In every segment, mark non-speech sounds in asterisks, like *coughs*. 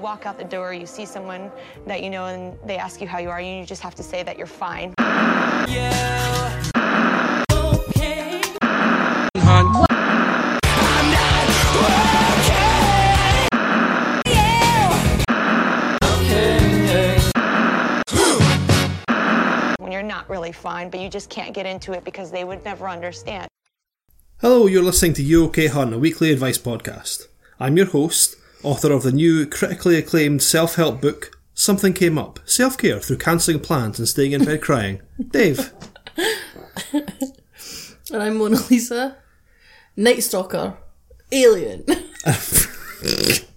Walk out the door, you see someone that you know, and they ask you how you are, and you just have to say that you're fine. When you're not really fine, but you just can't get into it because they would never understand. Hello, you're listening to You OK Hun, a weekly advice podcast. I'm your host, author of the new critically acclaimed self help book, Something Came Up Self Care Through Cancelling Plans and Staying in Bed Crying. *laughs* Dave. And I'm Mona Lisa. Night Stalker. Alien. *laughs*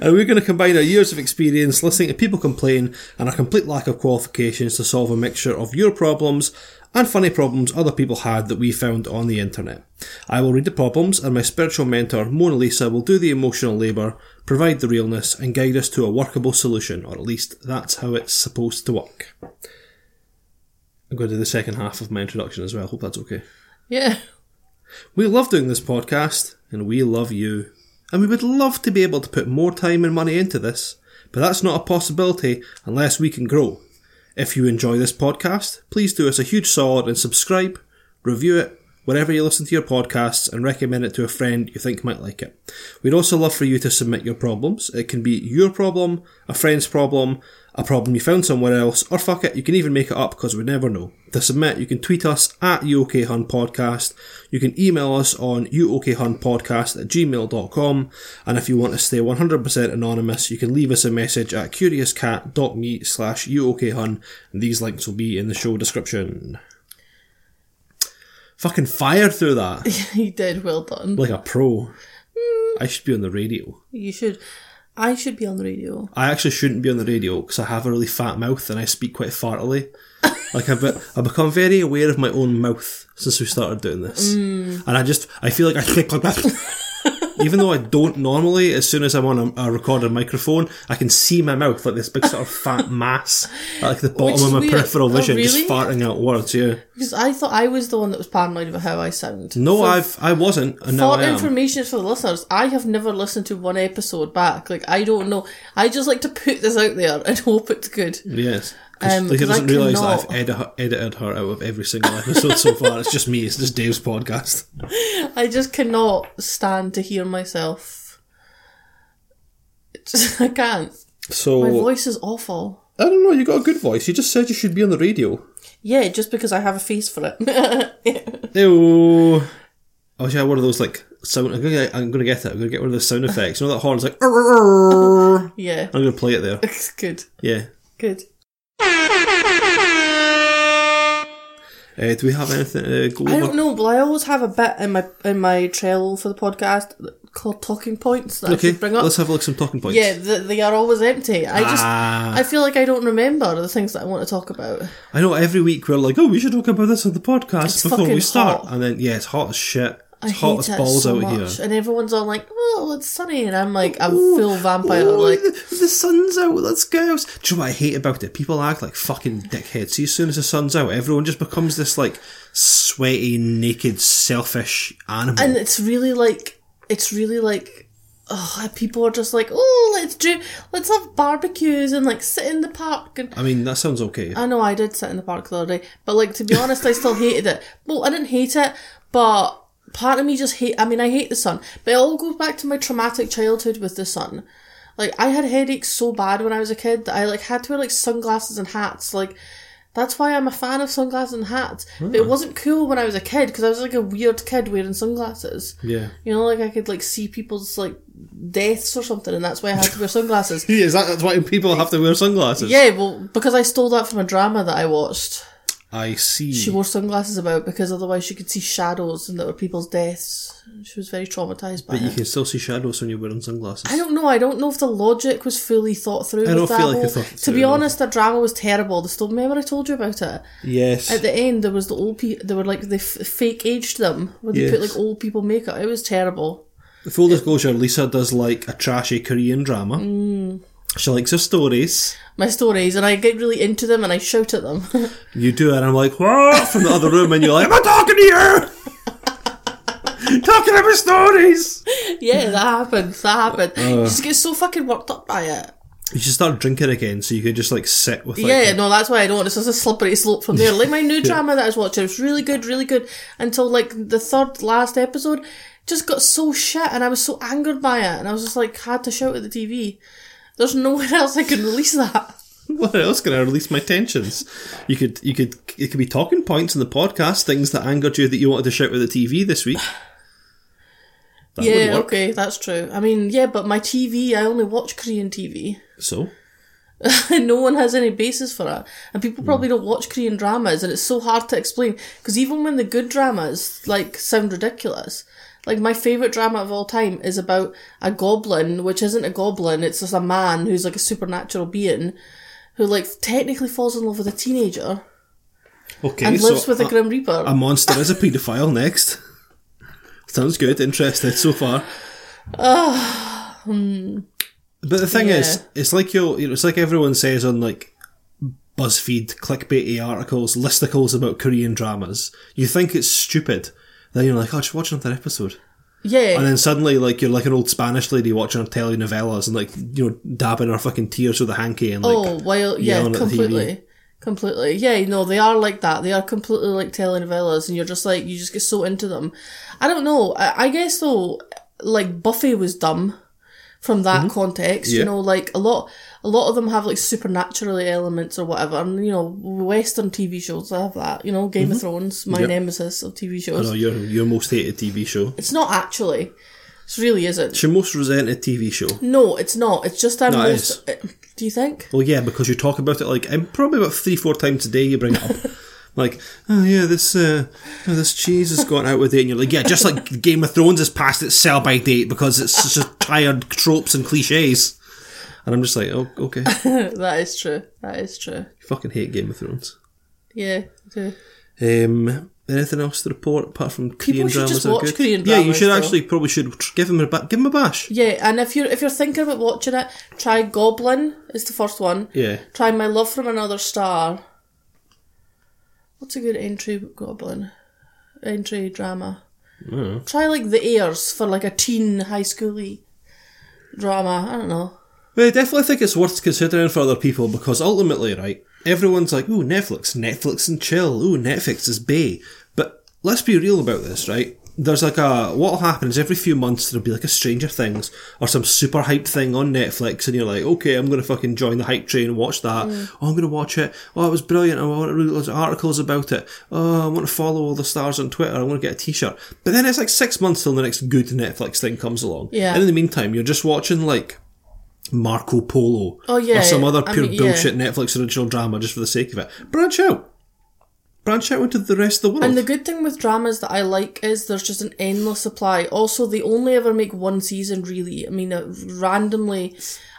And we're going to combine our years of experience listening to people complain and our complete lack of qualifications to solve a mixture of your problems and funny problems other people had that we found on the internet. I will read the problems and my spiritual mentor, Mona Lisa, will do the emotional labour, provide the realness, and guide us to a workable solution, or at least that's how it's supposed to work. I'm going to do the second half of my introduction as well. Hope that's okay. yeah. We love doing this podcast, and we love you. And we would love to be able to put more time and money into this, but that's not a possibility unless we can grow. If you enjoy this podcast, please do us a huge solid and subscribe, review it, wherever you listen to your podcasts, and recommend it to a friend you think might like it. We'd also love for you to submit your problems. It can be your problem, a friend's problem, a problem you found somewhere else, or fuck it, you can even make it up because we never know. To submit, you can tweet us at UOKHun Podcast, you can email us on UOKHunPodcast at gmail.com, and if you want to stay 100% anonymous, you can leave us a message at curiouscat.me slash UOKHun, and these links will be in the show description. Fucking fired through that *laughs* You did. Well done. like a pro. I should be on the radio. You should. I should be on the radio. I actually shouldn't be on the radio because I have a really fat mouth and I speak quite fartily. *laughs* like I've, I've become very aware of my own mouth since we started doing this, mm. and I just I feel like I click like that. *laughs* Even though I don't normally, as soon as I'm on a, a recorded microphone, I can see my mouth like this big sort of fat *laughs* mass at like the bottom of my weird. peripheral Oh, vision, just farting out words. Yeah. Because I thought I was the one that was paranoid about how I sound. No, I've I wasn't, and now For information for the listeners, I have never listened to one episode back. Like, I don't know. I just like to put this out there and *laughs* hope it's good. Yes. Because Um, like, he doesn't realise that I've edit, edited her out of every single episode so far. It's just me. It's just Dave's podcast. *laughs* I just cannot stand to hear myself. Just, *laughs* I can't. So My voice is awful. I don't know. You got a good voice. You just said you should be on the radio. Yeah, just because I have a face for it. *laughs* Ew. I wish I one of those like sound. I'm gonna, get, I'm gonna get it. I'm gonna get one of those sound effects. You know that horn's like. Yeah. I'm gonna play it there. It's good. Yeah. Good. Uh, do we have anything to go I over? don't know, but I always have a bit in my in my Trello for the podcast called talking points that I Okay, should bring up. let's have a look some talking points. Yeah, th they are always empty. I just Ah. I feel like I don't remember the things that I want to talk about. I know every week we're like, oh, we should talk about this on the podcast before we start, hot. and then yeah, it's hot as shit. I It's hot hate as balls so out much, here. and everyone's all like, "Oh, it's sunny," and I'm like, I'm full vampire. Oh, like, the, the sun's out, let's go. Do you know what I hate about it? People act like fucking dickheads. See, as soon as the sun's out, everyone just becomes this like sweaty, naked, selfish animal. and it's really like, it's really like, oh, people are just like, oh, let's do, let's have barbecues and like sit in the park and I mean, that sounds okay. I know I did sit in the park the other day, but like to be honest, I still hated it. Well, I didn't hate it, but part of me just hate. I mean, I hate the sun, but it all goes back to my traumatic childhood with the sun. Like I had headaches so bad when I was a kid that I like had to wear like sunglasses and hats. Like that's why I'm a fan of sunglasses and hats. But it wasn't cool when I was a kid because I was like a weird kid wearing sunglasses. yeah. You know, like I could like see people's like deaths or something, and that's why I had to wear sunglasses. *laughs* Yeah, is that, that's why people have to wear sunglasses. Yeah, well, because I stole that from a drama that I watched. I see. She wore sunglasses about because otherwise she could see shadows and that were people's deaths. She was very traumatized by but you can still see shadows when you're wearing sunglasses. I don't know. I don't know if the logic was fully thought through. I don't that feel like whole- I thought it To be through, no. honest, the drama was terrible. The still remember I told you about it. yes. At the end, there was the old people. They were like they f- fake aged them where they put Yes. like old people makeup. It was terrible. Full disclosure, Lisa does like a trashy Korean drama. Mm. She likes her stories. My stories, and I get really into them, and I shout at them. *laughs* You do it, and I'm like, what? From the other room, and you're like, am I talking to you? *laughs* Talking about stories! Yeah, that happened. That happened. Uh. you just get so fucking worked up by it. You should start drinking again so you could just like sit with like. yeah, no, that's why I don't. It's just a slippery slope from there. Like my new *laughs* drama that I was watching, it was really good, really good until like the third last episode. Just got so shit, and I was so angered by it, and I was just like had to shout at the TV. There's nowhere else I can release that. What else can I release my tensions? You could, you could, it could be talking points in the podcast, things that angered you that you wanted to shout at the TV this week. That yeah, okay, that's true. I mean, yeah, but my TV, I only watch Korean TV. So, *laughs* no one has any basis for it. And people Hmm. probably don't watch Korean dramas, and it's so hard to explain. Because even when the good dramas, like, sound ridiculous, like, my favourite drama of all time is about a goblin, which isn't a goblin, it's just a man who's like a supernatural being, who, like, technically falls in love with a teenager okay, and so lives with a Grim Reaper. a monster is a paedophile next. Sounds good, interested so far. Ah, hmm. But the thing is, it's like you know, it's like everyone says on like BuzzFeed clickbaity articles, listicles about Korean dramas. You think it's stupid, then you're like, oh, just watch another episode. yeah. And then suddenly, like, you're like an old Spanish lady watching her telenovelas and, like, you know, dabbing her fucking tears with a hanky and, like, Oh, well, yeah, yelling at the TV. completely. Completely. Yeah, no, they are like that. They are completely like telenovelas, and you're just like, you just get so into them. I don't know. I, I guess, though, like, Buffy was dumb from that context. Mm-hmm. Yeah. You know, like, a lot. A lot of them have like supernatural elements or whatever, and you know, Western TV shows have that. You know, Game of Thrones, my Mm-hmm. Yep. nemesis of TV I shows. know, your, your most hated TV show. It's not actually. It really isn't. It's your most resented TV show. No, it's not. It's just I'm No, it most. Do you think? Well, yeah, because you talk about it like and probably about three, four times a day. You bring it up, *laughs* like, oh yeah, this uh, oh, this cheese has gone out with it, and you're like, yeah, just like Game of Thrones has passed its sell by date because it's just tired tropes and cliches. And I'm just like, oh, okay, *laughs* that is true. That is true. you fucking hate Game of Thrones. Yeah, I do. Um, anything else to report apart from Korean People should dramas? just are watch good? Korean Yeah, you dramas, should though. actually probably should give them a ba- give them a bash. Yeah, and if you're if you're thinking about watching it, try Goblin is the first one. Yeah, Try My Love from Another Star. What's a good entry Goblin? Entry drama. Try like The Heirs for like a teen high schooly drama. I don't know. Well, I definitely think it's worth considering for other people because ultimately, right, everyone's like, ooh, Netflix, Netflix and chill, ooh, Netflix is bay. But let's be real about this, right? There's like a, what'll happen is every few months there'll be like a Stranger Things or some super hyped thing on Netflix and you're like, okay, I'm going to fucking join the hype train and watch that. Mm. Oh, I'm going to watch it. Oh, it was brilliant. Oh, I want to read loads of articles about it. Oh, I want to follow all the stars on Twitter. I want to get a t-shirt. But then it's like six months till the next good Netflix thing comes along. Yeah. And in the meantime, you're just watching like, Marco Polo. Oh, yeah, Or some other I pure mean, yeah. bullshit Netflix original drama just for the sake of it. Branch out. Branch out into the rest of the world. And the good thing with dramas that I like is there's just an endless supply. Also, they only ever make one season, really. I mean, uh, randomly.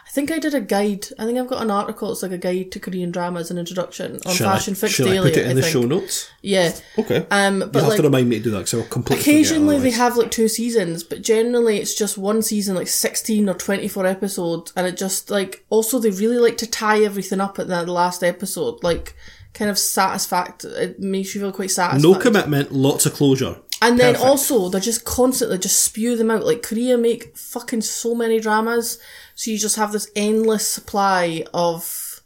I think I did a guide. I think I've got an article. It's like a guide to Korean dramas, an introduction on shall Fashion I, Fix Daily. I put it in the show notes? Yeah. Okay. Um, but You'll have like, to remind me to do that because I'll completely occasionally they have like two seasons, but generally it's just one season, like 16 or 24 episodes. And it just like, also they really like to tie everything up at the last episode. Like, kind of satisfact. It makes you feel quite satisfied. No commitment, lots of closure. And then Perfect. also, they're just constantly just spew them out. Like Korea make fucking so many dramas, so you just have this endless supply of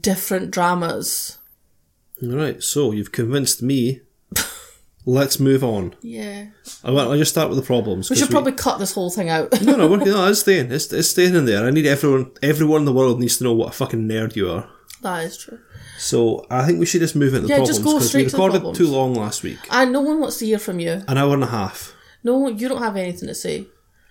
different dramas. Right, so you've convinced me. Let's move on. Yeah, I want. I just start with the problems. we should probably cut this whole thing out. *laughs* No, no, we're, *laughs* no, it's staying. It's, it's staying in there. I need everyone. Everyone in the world needs to know what a fucking nerd you are. that is true. So I think we should just move into the Yeah, problems just go because we straight to the recorded too long last week. And no one wants to hear from you. An hour and a half. No, you don't have anything to say.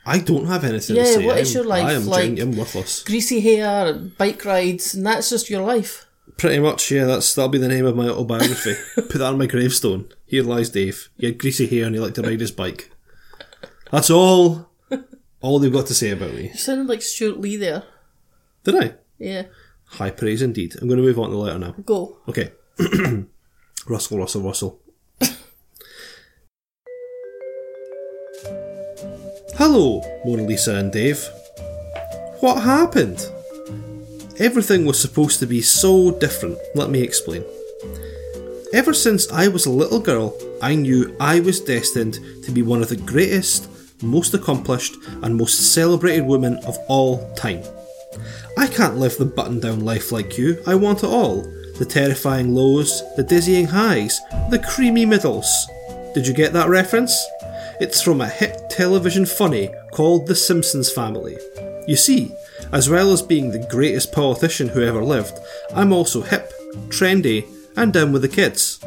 I don't have anything Yeah, to say. what I'm, is your life I am like? I'm worthless. Greasy hair bike rides, and that's just your life. Pretty much, yeah. That's that'll be the name of my autobiography. *laughs* Put that on my gravestone. Here lies Dave. He had greasy hair and he liked to ride his bike. That's all. All they've got to say about me. You sounded like Stewart Lee there. Did I? Yeah, High praise indeed. I'm going to move on to the letter now. go. Okay. *clears throat* Russell, Russell, Russell. Hello, Mona Lisa and Dave. What happened? Everything was supposed to be so different. Let me explain. Ever since I was a little girl, I knew I was destined to be one of the greatest, most accomplished, and most celebrated women of all time. I can't live the button down life like you, I want it all. The terrifying lows, the dizzying highs, the creamy middles. Did you get that reference? It's from a hit television funny called The Simpsons Family. You see, as well as being the greatest politician who ever lived, I'm also hip, trendy, and down with the kids.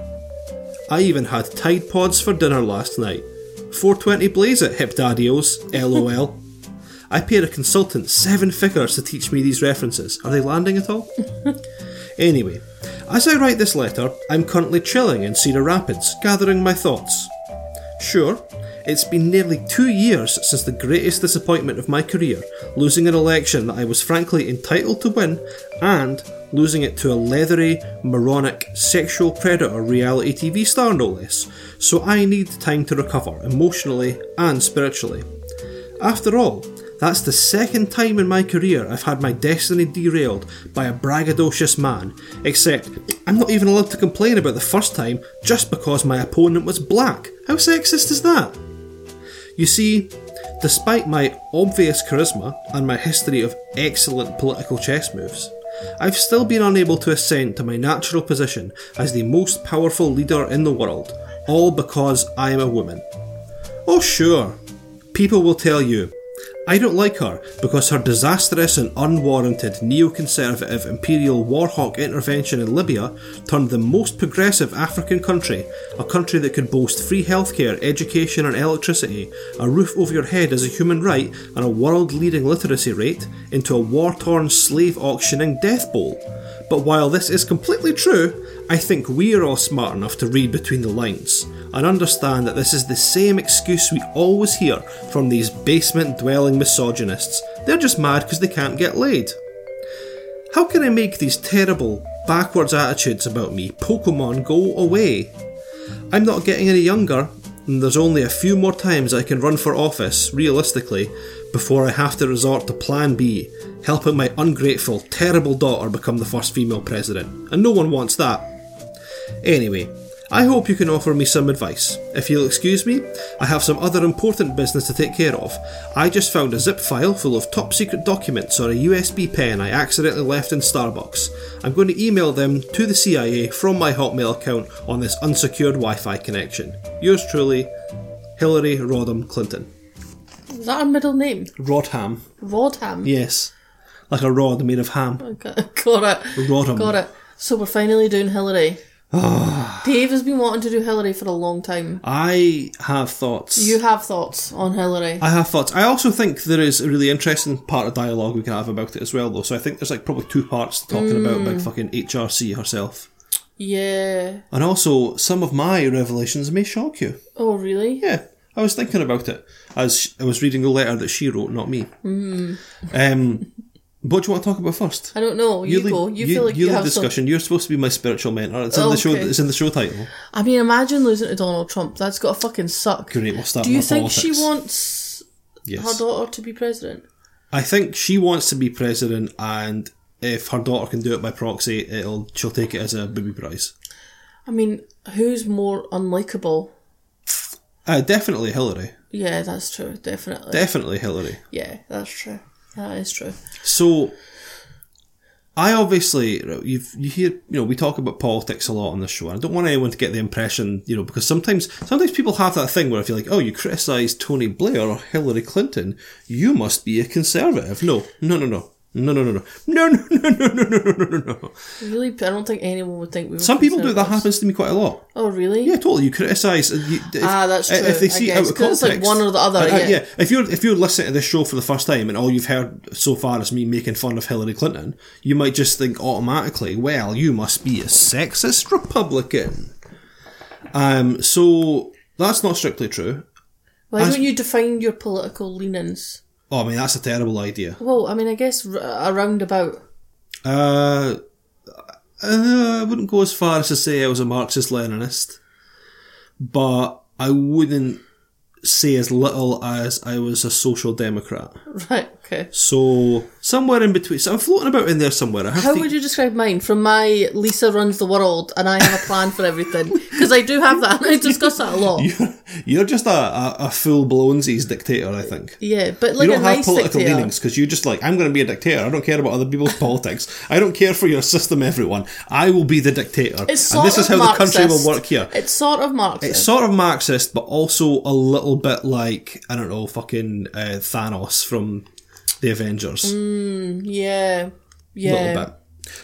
I even had Tide Pods for dinner last night. 420 blaze it, hip daddios, *laughs* lol. I paid a consultant seven figures to teach me these references. Are they landing at all? *laughs* anyway, as I write this letter, I'm currently chilling in Cedar Rapids, gathering my thoughts. Sure, it's been nearly two years since the greatest disappointment of my career, losing an election that I was frankly entitled to win, and losing it to a leathery, moronic, sexual predator reality TV star no less, so I need time to recover emotionally and spiritually. After all, that's the second time in my career I've had my destiny derailed by a braggadocious man, except I'm not even allowed to complain about the first time just because my opponent was black. How sexist is that? You see, despite my obvious charisma and my history of excellent political chess moves, I've still been unable to ascend to my natural position as the most powerful leader in the world, all because I am a woman. Oh, sure, people will tell you, I don't like her because her disastrous and unwarranted neoconservative imperial warhawk intervention in Libya turned the most progressive African country, a country that could boast free healthcare, education and electricity, a roof over your head as a human right, and a world leading literacy rate, into a war torn slave auctioning death bowl. But while this is completely true, I think we're all smart enough to read between the lines and understand that this is the same excuse we always hear from these basement dwelling misogynists. They're just mad because they can't get laid. How can I make these terrible, backwards attitudes about me, Pokemon, go away? I'm not getting any younger, and there's only a few more times I can run for office, realistically, before I have to resort to Plan B, helping my ungrateful, terrible daughter become the first female president. And no one wants that. Anyway, I hope you can offer me some advice. If you'll excuse me, I have some other important business to take care of. I just found a zip file full of top secret documents on a USB pen I accidentally left in Starbucks. I'm going to email them to the CIA from my Hotmail account on this unsecured Wi Fi connection. Yours truly, Hillary Rodham Clinton. Is that a middle name? Rodham. Rodham. Yes. Like a rod made of ham. Got *laughs* got it. Rodham. Got it. So we're finally doing Hillary. Ah. Dave has been wanting to do Hillary for a long time. I have thoughts. You have thoughts on Hillary. I have thoughts. I also think there is a really interesting part of dialogue we can have about it as well, though. So I think there's like probably two parts to talking about about mm. fucking HRC herself, yeah. and also some of my revelations may shock you. Oh, really? Yeah, I was thinking about it as I was reading the letter that she wrote, not me. Mm. Um, what do you want to talk about first? I don't know. You, lead- go. You, feel like you, lead have some. discussion. You're supposed to be my spiritual mentor. It's in the show. It's in the show title. I mean, imagine losing to Donald Trump. That's got to fucking suck. Great, we'll start Do you think she wants Yes. her daughter to be president? I think she wants to be president, and if her daughter can do it by proxy, it'll she'll take it as a booby prize. I mean, who's more unlikable? Uh, definitely Hillary. Yeah, that's true. Definitely. Definitely Hillary. yeah, that's true. That is true. So, I obviously you you hear you know we talk about politics a lot on this show. and I don't want anyone to get the impression you know because sometimes sometimes people have that thing where if you're like oh you criticise Tony Blair or Hillary Clinton you must be a conservative. No, no, no, no. No, no, no, no, no, no, no, no, no, no, no, no, no. Really, I don't think anyone would think we. Were Some people do. That happens to me quite a lot. Oh, really? Yeah, totally. You criticise. uh, You, if, Ah, that's true, If they I see guess, out of 'cause it's like one or the other, Uh, uh, yeah. If you're if you're listening to this show for the first time and all you've heard so far is me making fun of Hillary Clinton, you might just think automatically, well, you must be a sexist Republican. Um, so that's not strictly true. Why As- don't you define your political leanings? Oh, I mean, that's a terrible idea. Well, I mean, I guess r- a roundabout. Uh, uh, I wouldn't go as far as to say I was a Marxist Leninist, but I wouldn't say as little as I was a social democrat. *laughs* Right. Okay. So somewhere in between. So I'm floating about in there somewhere. I have How to, would you describe mine? From my Lisa runs the world and I have a plan for everything *laughs* because I do have that and I discuss that a lot. *laughs* You're just a, a, a full blownsies dictator, I think. Yeah, but like you don't have nice political dictator. leanings because you're just like I'm going to be a dictator. I don't care about other people's *laughs* politics. I don't care for your system, everyone. I will be the dictator, It's and sort this is of how the country will work here. It's sort of Marxist. It's sort of Marxist, but also a little bit like I don't know, fucking uh, Thanos from the Avengers. yeah, yeah. little bit.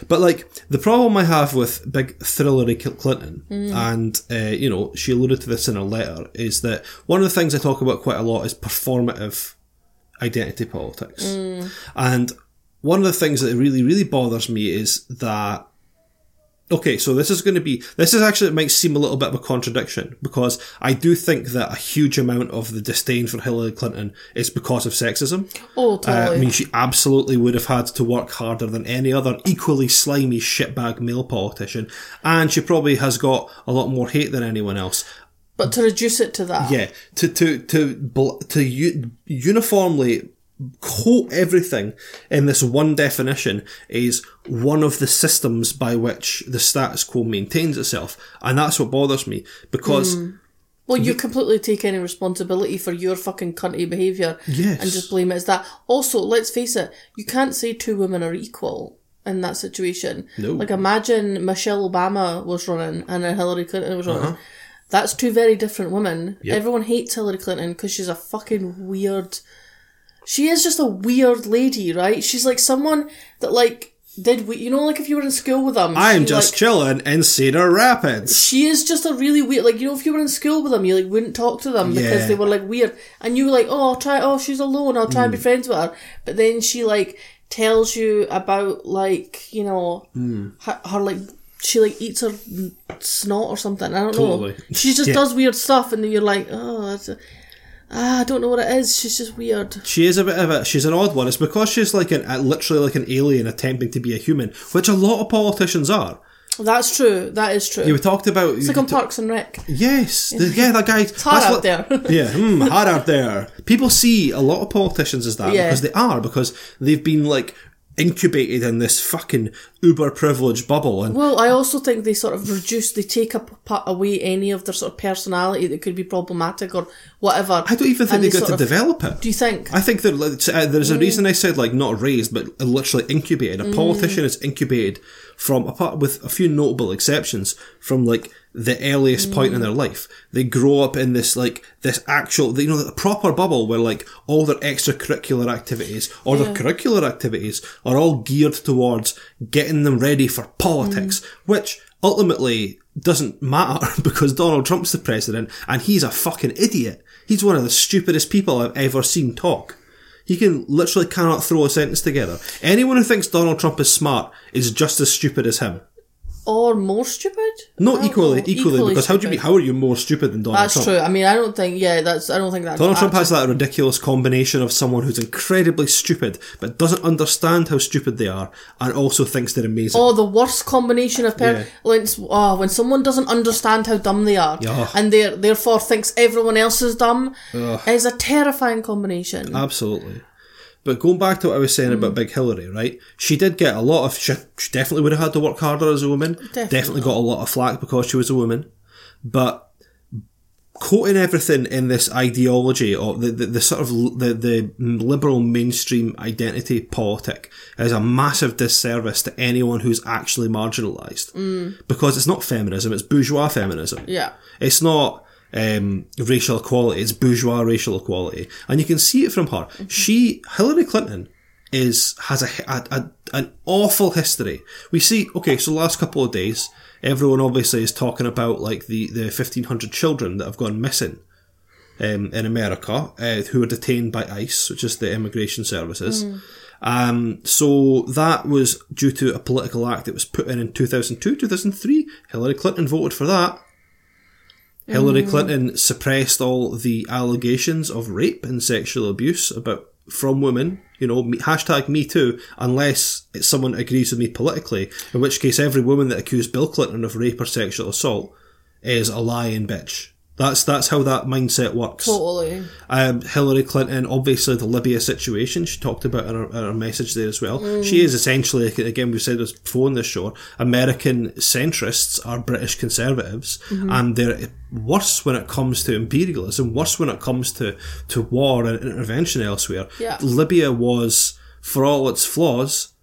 But like the problem I have with big thrillery Clinton, Mm. and uh, you know she alluded to this in her letter, is that one of the things I talk about quite a lot is performative identity politics, Mm. and one of the things that really really bothers me is that. Okay, so this is going to be, this is actually, it might seem a little bit of a contradiction because I do think that a huge amount of the disdain for Hillary Clinton is because of sexism. Oh, Uh, totally. I mean, she absolutely would have had to work harder than any other equally slimy shitbag male politician, and she probably has got a lot more hate than anyone else. but to reduce it to that, Yeah, to to to bl- to u- uniformly quote everything in this one definition is one of the systems by which the status quo maintains itself, and that's what bothers me because. Well, you completely take any responsibility for your fucking cunty behaviour Yes. and just blame it as that. Also, let's face it, you can't say two women are equal in that situation. No. Like, imagine Michelle Obama was running and then Hillary Clinton was running. Uh-huh. That's two very different women. Everyone hates Hillary Clinton because she's a fucking weird. She is just a weird lady, right? She's like someone that, like, did we, you know, like if you were in school with them. I'm she, just like, chilling in Cedar Rapids. she is just a really weird like you know if you were in school with them you like wouldn't talk to them because they were like weird and you were like oh I'll try oh she's alone I'll try and be Mm. friends with her but then she like tells you about like you know Mm. her, her like she like eats her snot or something I don't Totally. know she just *laughs* Yeah. does weird stuff and then you're like oh that's a, ah I don't know what it is she's just weird She is a bit of a she's an odd one. It's because she's like an a, literally like an alien attempting to be a human, which a lot of politicians are. that's true that is true You talked about it's like on Parks and Rec yes, the, yeah, that guy. It's hot out there. *laughs* yeah, mm, hard out there. People see a lot of politicians as that Yeah. because they are because they've been like incubated in this fucking uber privileged bubble and. Well, I also think they sort of reduce, they take up away any of their sort of personality that could be problematic or whatever. I don't even think they got sort to of- develop it. Do you think? I think that uh, there's a Mm. reason I said like not raised, but literally incubated. A politician is incubated from apart with a few notable exceptions from like the earliest point Mm. in their life. They grow up in this like this actual you know the proper bubble where like all their extracurricular activities or their curricular activities are all geared towards getting them ready for politics, Mm. which ultimately doesn't matter *laughs* because Donald Trump's the president and he's a fucking idiot. He's one of the stupidest people I've ever seen talk. He can literally cannot throw a sentence together. Anyone who thinks Donald Trump is smart is just as stupid as him. Or more stupid? No, don't equally, equally, because how do you be, how are you more stupid than Donald That's Trump? true. I mean, I don't think, yeah, that's, I don't think that Donald Trump has that ridiculous combination of someone who's incredibly stupid but doesn't understand how stupid they are and also thinks they're amazing. Oh, the worst combination of per- Yeah. when, oh, ah, when someone doesn't understand how dumb they are Yeah. and they therefore thinks everyone else is dumb is a terrifying combination. Absolutely. But going back to what I was saying Mm. about Big Hillary, right? She did get a lot of. She, she definitely would have had to work harder as a woman. Definitely. got a lot of flack because she was a woman. But quoting everything in this ideology or the, the, the sort of the, the liberal mainstream identity politic is a massive disservice to anyone who's actually marginalised. Mm. Because it's not feminism, it's bourgeois feminism. yeah. It's not um, racial equality, it's bourgeois racial equality. And you can see it from her. She, Hillary Clinton, is, has a, a, a, an awful history. We see, okay, so last couple of days, everyone obviously is talking about like the, the 1500 children that have gone missing. Um, in America, uh, who were detained by ICE, which is the immigration services. Um, so that was due to a political act that was put in in 2002, 2003. Hillary Clinton voted for that. Hillary hmm. Clinton suppressed all the allegations of rape and sexual abuse about from women. You know, me, hashtag Me Too, unless it's someone agrees with me politically. In which case, every woman that accused Bill Clinton of rape or sexual assault is a lying bitch. That's that's how that mindset works. Totally. Um, Hillary Clinton, obviously the Libya situation, she talked about in her, in her message there as well. She is essentially, again, we've said this before on this show, American centrists are British conservatives, and they're worse when it comes to imperialism, worse when it comes to, to war and intervention elsewhere. Yeah. Libya was, for all its flaws,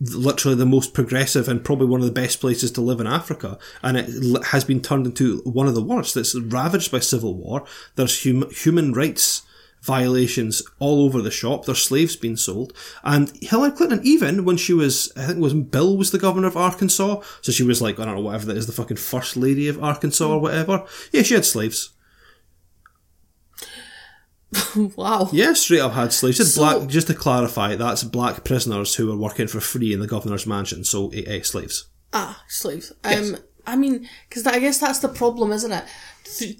literally the most progressive and probably one of the best places to live in Africa, and it has been turned into one of the worst. It's ravaged by civil war. There's hum- human rights violations all over the shop. There's slaves being sold, and Hillary Clinton, even when she was, I think was Bill was the governor of Arkansas, so she was like I don't know whatever that is, the fucking first lady of Arkansas or whatever. Yeah, she had slaves. *laughs* Wow. Yeah, straight up had slaves. Just So- black. Just to clarify, that's black prisoners who were working for free in the governor's mansion. So, eh, slaves. Ah, slaves. Yes. Um, I mean, because I guess that's the problem, isn't it?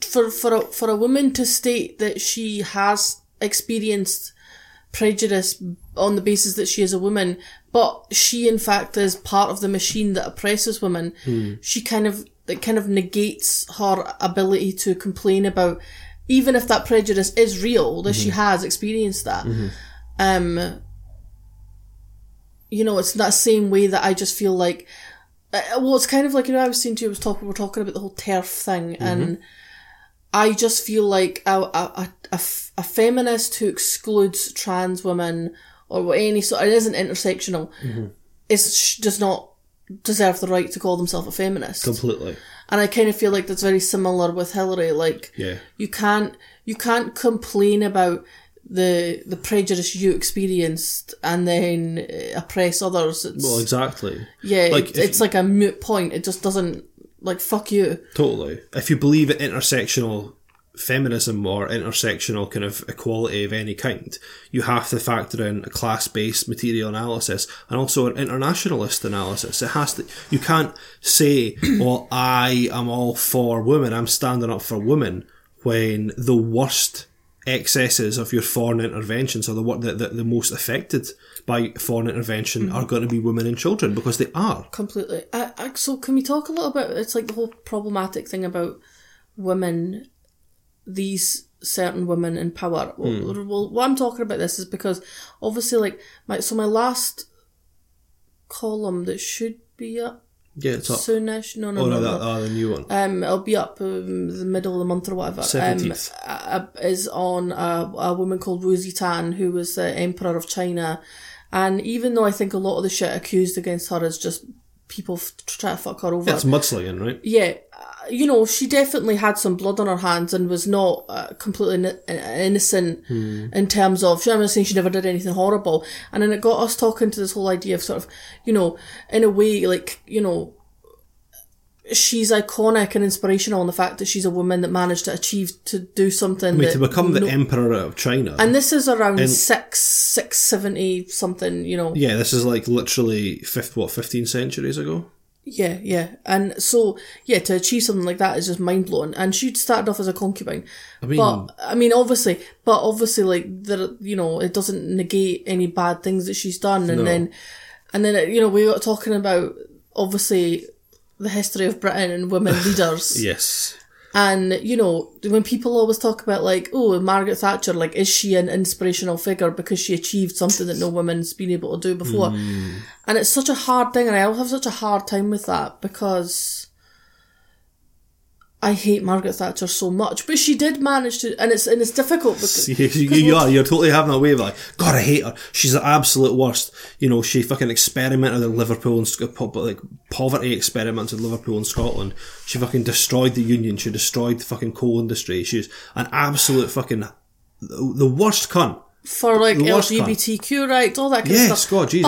For for a, for a woman to state that she has experienced prejudice on the basis that she is a woman, but she in fact is part of the machine that oppresses women. She kind of it kind of negates her ability to complain about, even if that prejudice is real, that she has experienced that. Um, you know, it's that same way that I just feel like uh, well, it's kind of like you know I was saying to you, I was talking, we were talking about the whole TERF thing, and I just feel like a, a, a, a feminist who excludes trans women or any sort, it isn't intersectional, is sh- does not deserve the right to call themselves a feminist. Completely. And I kind of feel like that's very similar with Hillary. Like, Yeah. you can't you can't complain about the the prejudice you experienced and then uh, oppress others. It's, Well, exactly. yeah, like, it- if- it's like a moot point. It just doesn't like fuck you. Totally. If you believe in intersectional feminism or intersectional kind of equality of any kind, you have to factor in a class-based material analysis and also an internationalist analysis. It has to. You can't say, *clears throat* "Well, I am all for women. I'm standing up for women," when the worst excesses of your foreign interventions are the what the, the, the most affected by foreign intervention mm-hmm. are going to be women and children because they are. Completely. I, I, so can we talk a little bit? It's like the whole problematic thing about women, these certain women in power. Well, well, what I'm talking about this is because obviously, like my so my last column that should be up Yeah, it's up. soonish. No, no, oh no, no, no. that oh, the new one. Um, it'll be up um, the middle of the month or whatever. 17th. Um, uh, is on a, a woman called Wu Zetian, who was the emperor of China, and even though I think a lot of the shit accused against her is just people f- trying to fuck her over, That's mudslinging, right? yeah, uh, you know, she definitely had some blood on her hands and was not uh, completely in- innocent in terms of, I'm not saying she never did anything horrible. And then it got us talking to this whole idea of sort of, you know, in a way, like, you know, she's iconic and inspirational in the fact that she's a woman that managed to achieve to do something I mean, to become the no- emperor of China. and this is around And- six, six seventy something, you know. yeah, this is like literally fifth, what, 15 centuries ago? Yeah, yeah. And so, yeah, to achieve something like that is just mind blowing. And she'd started off as a concubine. I mean, But, I mean, obviously, but obviously, like, there, you know, it doesn't negate any bad things that she's done. And No. then, and then, you know, we got talking about, obviously, the history of Britain and women *laughs* leaders. yes. And, you know, when people always talk about, like, oh, Margaret Thatcher, like, is she an inspirational figure because she achieved something that no woman's been able to do before? Hmm. And it's such a hard thing, and I have such a hard time with that because I hate Margaret Thatcher so much. But she did manage to, and it's and it's difficult because. *laughs* You, you, are, you're totally having a way of like, God, I hate her. She's the absolute worst. You know, she fucking experimented in Liverpool and like poverty experiments in Liverpool and Scotland. She fucking destroyed the union. She destroyed the fucking coal industry. She's an absolute fucking, the worst cunt. for like LGBTQ rights, all that kind Yes, of stuff. God, Jesus.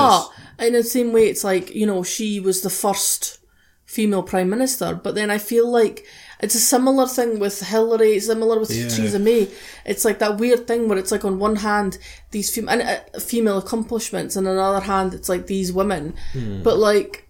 But in the same way, it's like you know she was the first female prime minister, but then I feel like it's a similar thing with Hillary, similar with Yeah. Theresa May. It's like that weird thing where it's like on one hand these fem- and, uh, female accomplishments, and on the other hand it's like these women, Hmm. but like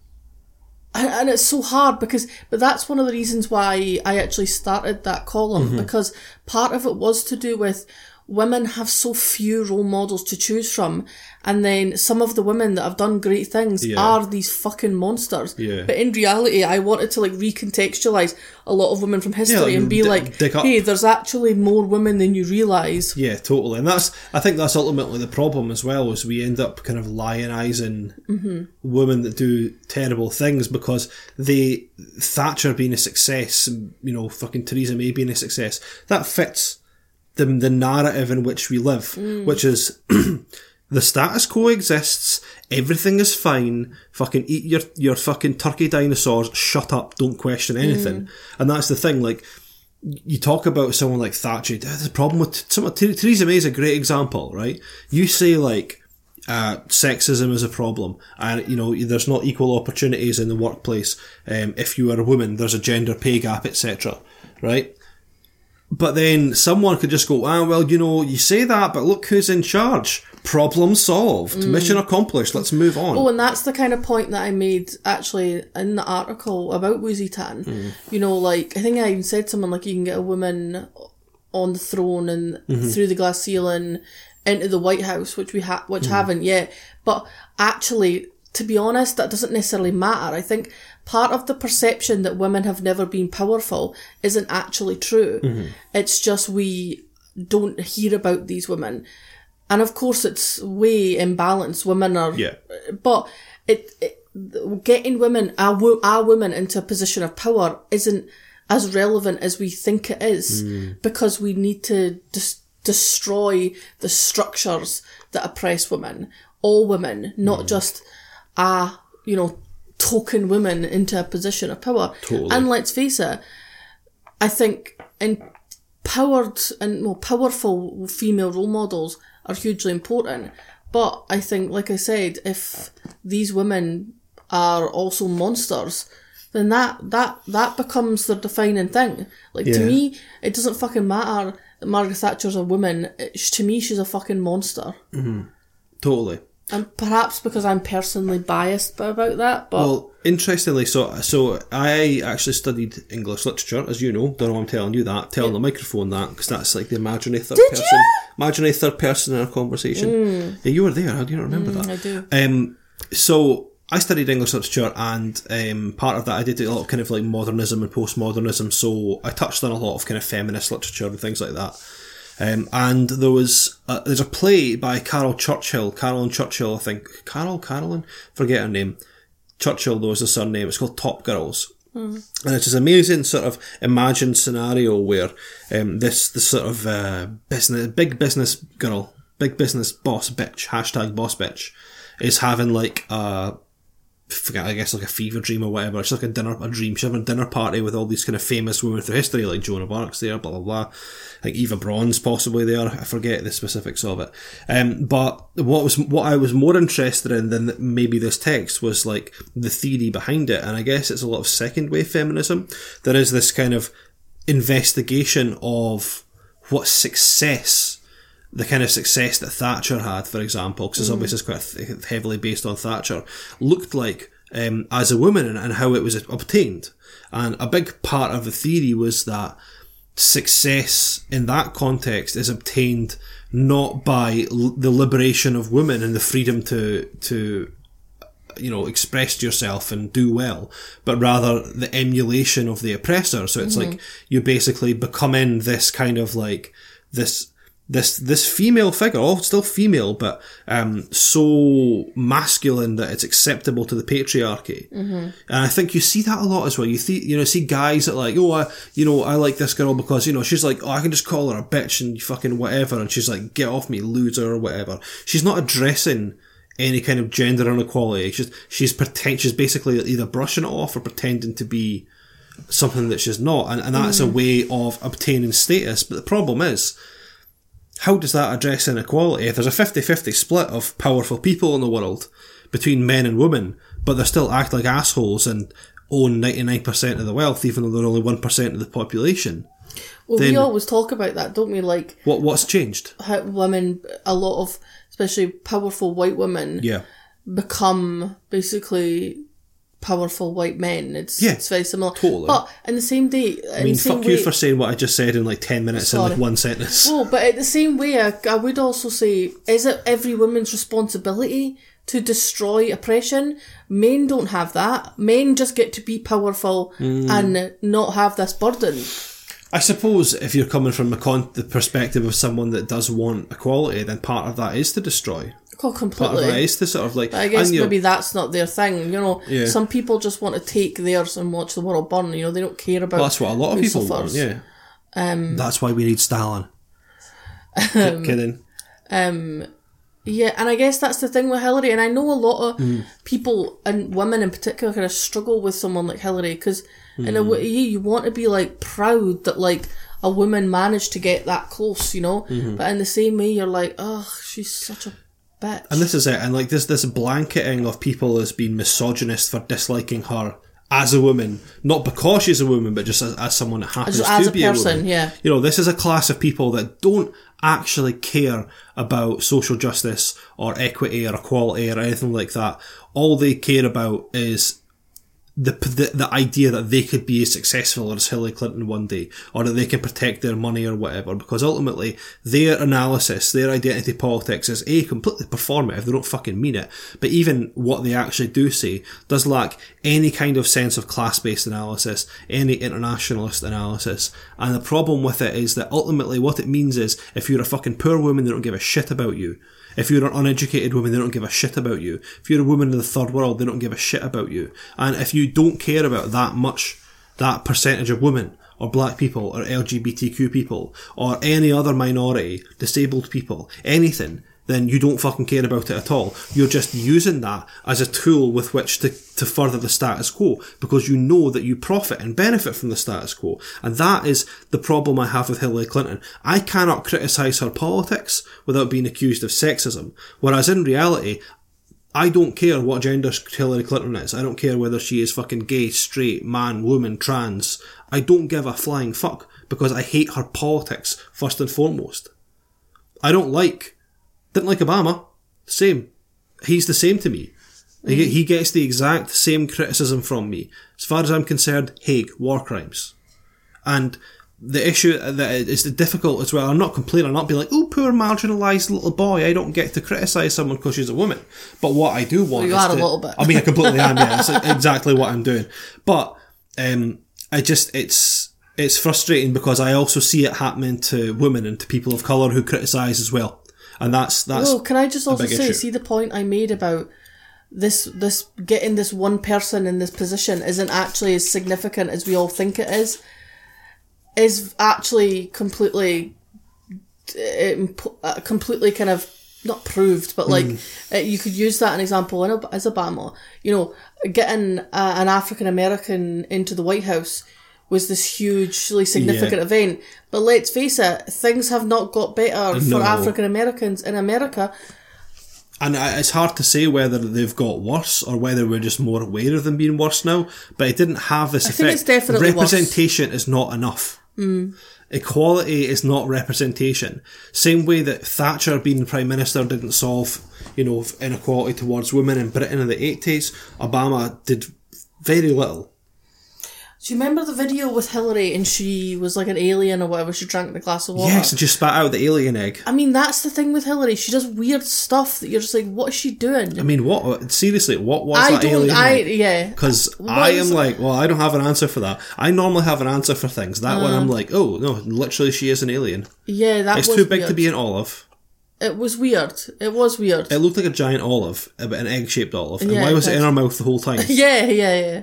and, and it's so hard because but that's one of the reasons why I actually started that column Mm-hmm. because part of it was to do with women have so few role models to choose from, and then some of the women that have done great things Yeah. are these fucking monsters. Yeah. But in reality, I wanted to like recontextualize a lot of women from history like, and be d- like, hey, there's actually more women than you realise. Yeah, totally. And that's I think that's ultimately the problem as well, is we end up kind of lionizing mm-hmm. women that do terrible things because they Thatcher being a success, and, you know, fucking Theresa May being a success, that fits the the narrative in which we live, which is *clears throat* the status quo exists, everything is fine, fucking eat your, your fucking turkey dinosaurs, shut up, don't question anything. And that's the thing, like, you talk about someone like Thatcher, there's a problem with someone, Ther- Theresa May is a great example, right? You say like, uh, sexism is a problem, and you know there's not equal opportunities in the workplace. Um, if you are a woman, there's a gender pay gap, etc. Right? But then someone could just go, ah, well, you know, you say that, but look who's in charge. Problem solved. Mission accomplished. Let's move on. Oh, and that's the kind of point that I made actually in the article about Wu Zetian. Mm. You know, like I think I even said something like you can get a woman on the throne and Mm-hmm. through the glass ceiling into the White House, which we ha- which Mm-hmm. haven't yet. But actually, to be honest, that doesn't necessarily matter. I think part of the perception that women have never been powerful isn't actually true. Mm-hmm. It's just we don't hear about these women. And of course, it's way imbalanced. Women are Yeah. but it, it getting women our, our women into a position of power isn't as relevant as we think it is because we need to dis- destroy the structures that oppress women all women not just a you know token women into a position of power Totally. and let's face it i think empowered and well, powerful female role models are hugely important. But I think, like I said, if these women are also monsters, then that that that becomes the defining thing. Like to me, it doesn't fucking matter that Margaret Thatcher's a woman. It's, to me, she's a fucking monster. Mm-hmm. totally. And perhaps because I'm personally biased about that, but Well, interestingly, so so I actually studied English literature, as you know. Don't know why I'm telling you that. Telling the microphone that because that's like the imaginary third Did person. ya? Imaginary third person in a conversation. Yeah, you were there. How do you not remember that? I do. Um, so I studied English literature, and um, part of that I did a lot of kind of like modernism and postmodernism. So I touched on a lot of kind of feminist literature and things like that. Um, and there was a, there's a play by Caryl Churchill, Carolyn Churchill, I think. Carol, Carolyn, forget her name. Churchill, though, is the surname. It's called Top Girls. And it's this amazing sort of imagined scenario where um, this this sort of uh, business, big business girl, big business boss bitch, hashtag boss bitch, is having like a forget, I guess like a fever dream or whatever. It's like a dinner, a dream. She's having a dinner party with all these kind of famous women through history, like Joan of Arc's there, blah blah blah. Like Eva Braun's possibly there. I forget the specifics of it. Um, but what was what I was more interested in than maybe this text was like the theory behind it, and I guess it's a lot of second wave feminism. There is this kind of investigation of what success the kind of success that Thatcher had, for example, because it's obviously it's quite th- heavily based on Thatcher, looked like um, as a woman and, and how it was obtained. And a big part of the theory was that success in that context is obtained not by l- the liberation of women and the freedom to to you know express yourself and do well but rather the emulation of the oppressor. So it's like you basically becoming this kind of like this this this female figure, oh, still female, but um, so masculine that it's acceptable to the patriarchy. Mm-hmm. And I think you see that a lot as well. You see, you know, see guys that like, oh, I, you know, I like this girl because you know she's like, oh, I can just call her a bitch and fucking whatever, and she's like, get off me, loser or whatever. She's not addressing any kind of gender inequality. She's she's pretend she's basically either brushing it off or pretending to be something that she's not, and, and that's a way of obtaining status. But the problem is how does that address inequality if there's a 50-50 split of powerful people in the world between men and women but they still act like assholes and own 99% of the wealth even though they're only 1% of the population? Well, then- we always talk about that, don't we? Like what what's changed? how women, a lot of especially powerful white women, yeah. become basically powerful white men. It's Yeah, it's very similar. totally. But in the same day, I mean, fuck you for saying what I just said in like 10 minutes in like one sentence. Well, but at the same way, I, I would also say, is it every woman's responsibility to destroy oppression? Men don't have that. Men just get to be powerful Mm. and not have this burden. I suppose if you're coming from con- the perspective of someone that does want equality, then part of that is to destroy. Oh, Part of completely. that is to sort of like. But I guess and you're- maybe that's not their thing. You know, Yeah. some people just want to take theirs and watch the world burn. You know, they don't care about. Well, that's what a lot of who people want, yeah. Um, That's why we need Stalin. *laughs* K- kidding. Yeah, and I guess that's the thing with Hillary. And I know a lot of Mm. people and women in particular kind of struggle with someone like Hillary because in Mm. a way you want to be like proud that like a woman managed to get that close, you know. Mm-hmm. But in the same way, you're like, oh, she's such a bitch. And this is it. And like this, this blanketing of people as being misogynist for disliking her as a woman, not because she's a woman, but just as, as someone that happens Just to a be person, a woman. yeah. You know, this is a class of people that don't actually care about social justice or equity or equality or anything like that. All they care about is the, the the idea that they could be as successful as Hillary Clinton one day, or that they can protect their money or whatever. Because ultimately, their analysis, their identity politics is a completely performative. They don't fucking mean it. But even what they actually do say does lack any kind of sense of class based analysis, any internationalist analysis. And the problem with it is that ultimately, what it means is if you're a fucking poor woman, they don't give a shit about you. If you're an uneducated woman, they don't give a shit about you. If you're a woman in the third world, they don't give a shit about you. And if you don't care about that much, that percentage of women, or black people, or LGBTQ people, or any other minority, disabled people, anything, then you don't fucking care about it at all. You're just using that as a tool with which to, to further the status quo because you know that you profit and benefit from the status quo. And that is the problem I have with Hillary Clinton. I cannot criticise her politics without being accused of sexism. Whereas in reality, I don't care what gender Hillary Clinton is. I don't care whether she is fucking gay, straight, man, woman, trans. I don't give a flying fuck because I hate her politics first and foremost. I don't like, didn't like Obama. Same. He's the same to me. He, he gets the exact same criticism from me. As far as I'm concerned, Hague, war crimes. And the issue that is difficult as well, I'm not complaining, I'm not being like, oh, poor marginalised little boy, I don't get to criticise someone because she's a woman. But what I do want you is are a little bit. I mean, I completely am, yeah, that's *laughs* exactly what I'm doing. But, um, I just, it's, it's frustrating because I also see it happening to women and to people of colour who criticise as well. And that's, that's, Oh, can I just also say, issue. see the point I made about this this getting this one person in this position isn't actually as significant as we all think it is. Is actually completely, um, uh, completely kind of not proved, but like Mm. uh, you could use that an example in, as Obama. You know, getting uh, an African American into the White House was this hugely significant Yeah. event. But let's face it, things have not got better No. for African Americans in America. And it's hard to say whether they've got worse or whether we're just more aware of them being worse now. But it didn't have this I effect. think it's definitely worse. representation is not enough. Mm. Equality is not representation. Same way that Thatcher being prime minister didn't solve, you know, inequality towards women in Britain in the eighties. Obama did very little. Do you remember the video with Hillary and she was like an alien or whatever? She drank the glass of water. Yes, and she spat out the alien egg. I mean, that's the thing with Hillary. She does weird stuff that you're just like, what is she doing? I mean, what? Seriously, what was I that alien I egg? yeah. Because I am like, well, I don't have an answer for that. I normally have an answer for things. That one, Uh. I'm like, oh no, literally, she is an alien. Yeah, that It's was too big weird. to be an olive. It was weird. It was weird. It looked like a giant olive, uh, but an egg-shaped olive. And Yeah, why was it in did. her mouth the whole time? *laughs* yeah, yeah, yeah.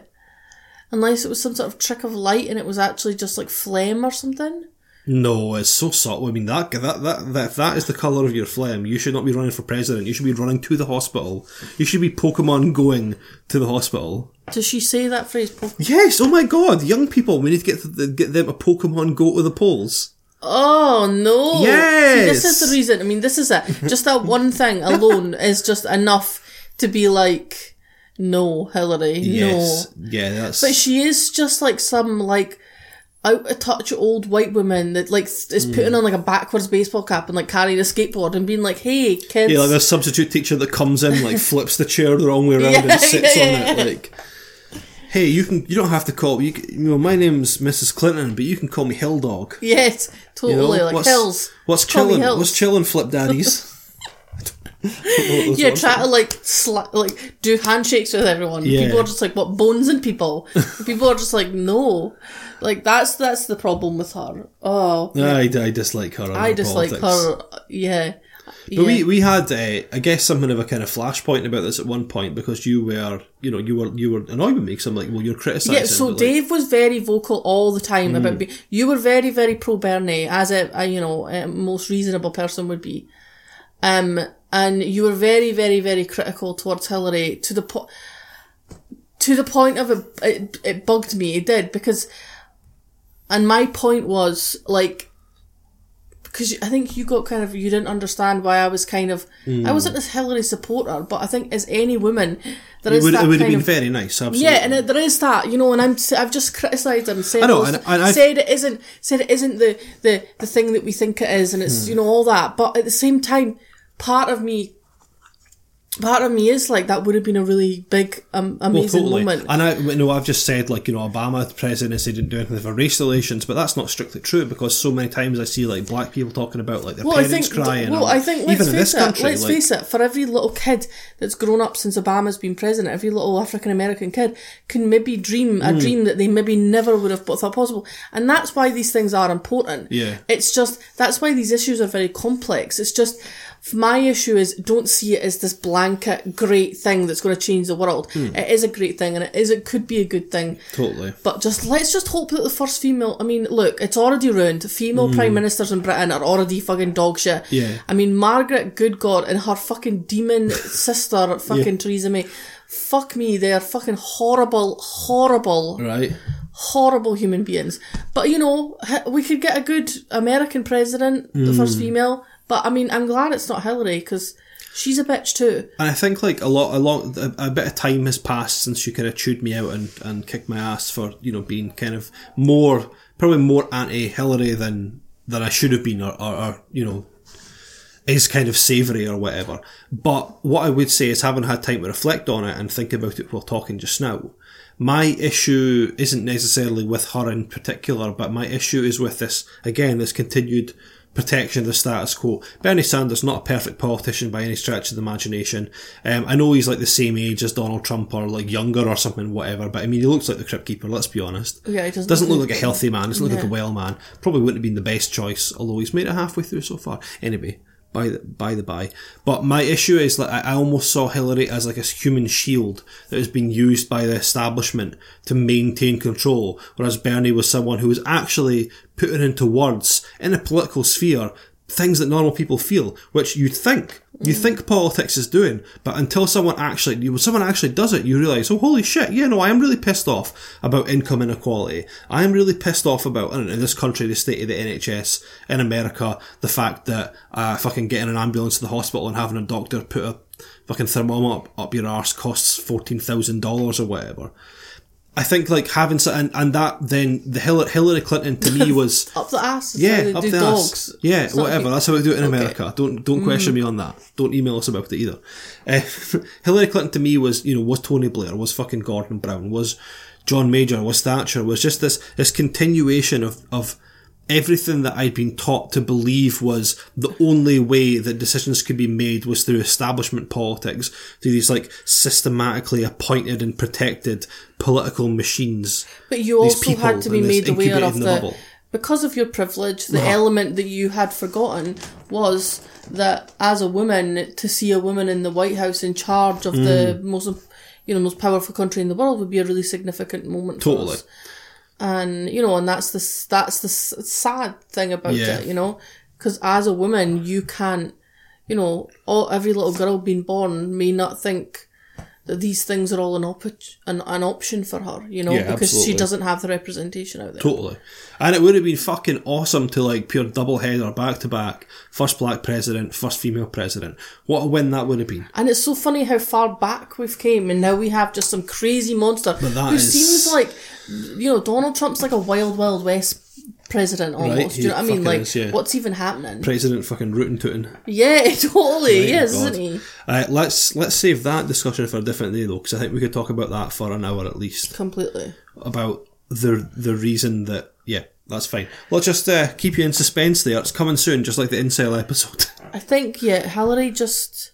Unless it was some sort of trick of light and it was actually just like phlegm or something. no, it's so subtle. I mean, that that that that if that is the color of your phlegm, you should not be running for president. You should be running to the hospital. You should be Pokemon going to the hospital. Does she say that phrase? Po- Yes. Oh my God, young people, we need to get to, get them a Pokemon go to the polls. Oh no! Yes! See, this is the reason. I mean, this is it. Just that one thing *laughs* alone is just enough to be like, no, Hillary, Yes. no. Yeah, that's. But she is just like some like out of touch old white woman that like is putting Mm. on like a backwards baseball cap and like carrying a skateboard and being like, "Hey, kids." Yeah, like a substitute teacher that comes in, like *laughs* flips the chair the wrong way around Yeah, and sits yeah, on yeah. it. Like, hey, you can you don't have to call you, can, you know my name's Mrs. Clinton, but you can call me Hill Dog. Yes, You know, totally. like what's, hills. What's chilling? What's chilling, flip daddies? *laughs* Yeah, try to like sla- like do handshakes with everyone. Yeah. People are just like, what bones and people? *laughs* people are just like, no, like that's that's the problem with her. Oh, I, I dislike her. I her dislike politics. her. Yeah, But we, we had uh, I guess something of a kind of flashpoint about this at one point because you were you know you were you were annoyed with me because I'm like well you're criticising Yeah, so like, Dave was very vocal all the time Mm. about. Be- you were very, very pro Bernie, as a, a you know a most reasonable person would be, um, and you were very, very, very critical towards Hillary to the po- to the point of it, it. It bugged me. It did because, and my point was like. Because I think you got kind of you didn't understand why I was kind of I wasn't this Hillary supporter, but I think as any woman, there it is would, that it would have been of very nice absolutely yeah, and it, there is that, you know, and I'm I've just criticised him, said I know, those- and- and I've- said it isn't said it isn't the, the the thing that we think it is, and Hmm. it's you know all that, but at the same time, part of me, part of me is like that would have been a really big, um, Well, amazing totally. moment. And I you know I've just said like you know Obama presidency didn't do anything for race relations, but that's not strictly true because so many times I see like black people talking about like their Well, I parents think. crying. Well, or, I think. Let's even in face this it. country, let's like, face it. For every little kid that's grown up since Obama's been president, every little African American kid can maybe dream a dream that they maybe never would have thought possible, and that's why these things are important. Yeah. It's just that's why these issues are very complex. It's just my issue is don't see it as this blanket great thing that's going to change the world. Hmm. It is a great thing, and it is it could be a good thing. totally. But just let's just hope that the first female. I mean, look, it's already ruined. Female prime ministers in Britain are already fucking dog shit. Hmm. Yeah. I mean, Margaret, good God, and her fucking demon *laughs* sister, fucking Theresa May. Fuck me, they are fucking horrible, horrible, Right. horrible human beings. But you know, we could get a good American president, the Hmm. first female. But I mean, I'm glad it's not Hillary because she's a bitch too. And I think like a lot, a lot, a, a bit of time has passed since she kind of chewed me out and, and kicked my ass for you know being kind of more, probably more anti-Hillary than than I should have been, or, or, or you know, is kind of savoury or whatever. But what I would say is having had time to reflect on it and think about it while talking just now. My issue isn't necessarily with her in particular, but my issue is with this, again, this continued protection of the status quo. Bernie Sanders not a perfect politician by any stretch of the imagination. Um, I know he's like the same age as Donald Trump or like younger or something, whatever. But I mean, he looks like the Crypt Keeper. Let's be honest. Yeah, he doesn't Doesn't look look like a healthy man. Doesn't look like a well man. Probably wouldn't have been the best choice, although he's made it halfway through so far. Anyway. By the, by the by, but my issue is that I I almost saw Hillary as like a human shield that has been used by the establishment to maintain control, whereas Bernie was someone who was actually putting into words in a political sphere things that normal people feel, which you'd think you think politics is doing, but until someone actually, you, when someone actually does it, you realise, oh holy shit, yeah, no, I am really pissed off about income inequality. I am really pissed off about, in this country, the state of the NHS, in America, the fact that uh, fucking getting an ambulance to the hospital and having a doctor put a fucking thermometer up, up your arse costs fourteen thousand dollars or whatever. I think like having so, and, and that then the Hillary, Hillary Clinton to me *laughs* was Up the ass. yeah, up the dogs. ass. Yeah, It's whatever. That's how we do it in Okay. Mm. America. Don't don't question me on that. Don't email us about it either. Uh, *laughs* Hillary Clinton to me was you know was Tony Blair, was fucking Gordon Brown, was John Major, was Thatcher, was just this this continuation of of everything that I'd been taught to believe was the only way that decisions could be made was through establishment politics, through these like systematically appointed and protected political machines. But you also had to be made aware of the, the because of your privilege, the element that you had forgotten was that as a woman, to see a woman in the White House in charge of the Mm. most, you know, most powerful country in the world would be a really significant moment. for Totally. us. And you know, and that's the that's the sad thing about Yeah. it, you know, because as a woman, you can't, you know, all every little girl being born may not think that these things are all an, op- an, an option for her, you know, Yeah, because she doesn't have the representation out there. Totally. And it would have been fucking awesome to like pure double header back to back. First black president, first female president. What a win that would have been. And it's so funny how far back we've came, and now we have just some crazy monster who is- seems like, you know, Donald Trump's like a wild, wild west president almost. Right, Do you know what I mean? Like, is, yeah. what's even happening? President fucking rootin' tootin'. yeah, *laughs* totally. Right, yes, God. isn't he? Uh, let's let's save that discussion for a different day though, because I think we could talk about that for an hour at least. Completely. About the the reason that yeah, that's fine. Let's just uh, keep you in suspense there. It's coming soon, just like the incel episode. *laughs* I think yeah, Hillary just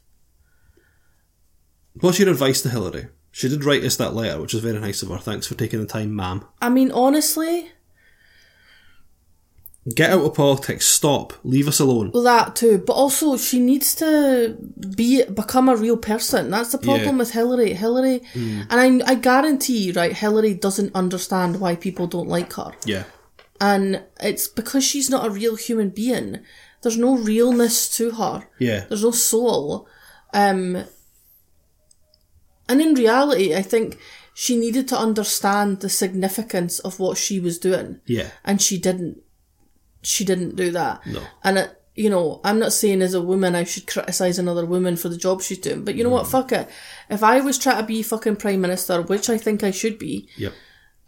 What's your advice to Hillary? She did write us that letter, which is very nice of her. Thanks for taking the time, ma'am. I mean, honestly, Get out of politics. Stop. Leave us alone. well, that too. But also, she needs to be become a real person. That's the problem Yeah. Mm. with Hillary. Hillary, and I, I guarantee, right, Hillary doesn't understand why people don't like her, Yeah. and it's because she's not a real human being. There's no realness to her. Yeah. There's no soul. Um, and in reality, I think she needed to understand the significance of what she was doing. Yeah. And she didn't. She didn't do that. No. And, it, you know, I'm not saying as a woman I should criticise another woman for the job she's doing, but you know what? Mm. Fuck it. If I was trying to be fucking Prime Minister, which I think I should be, Yep.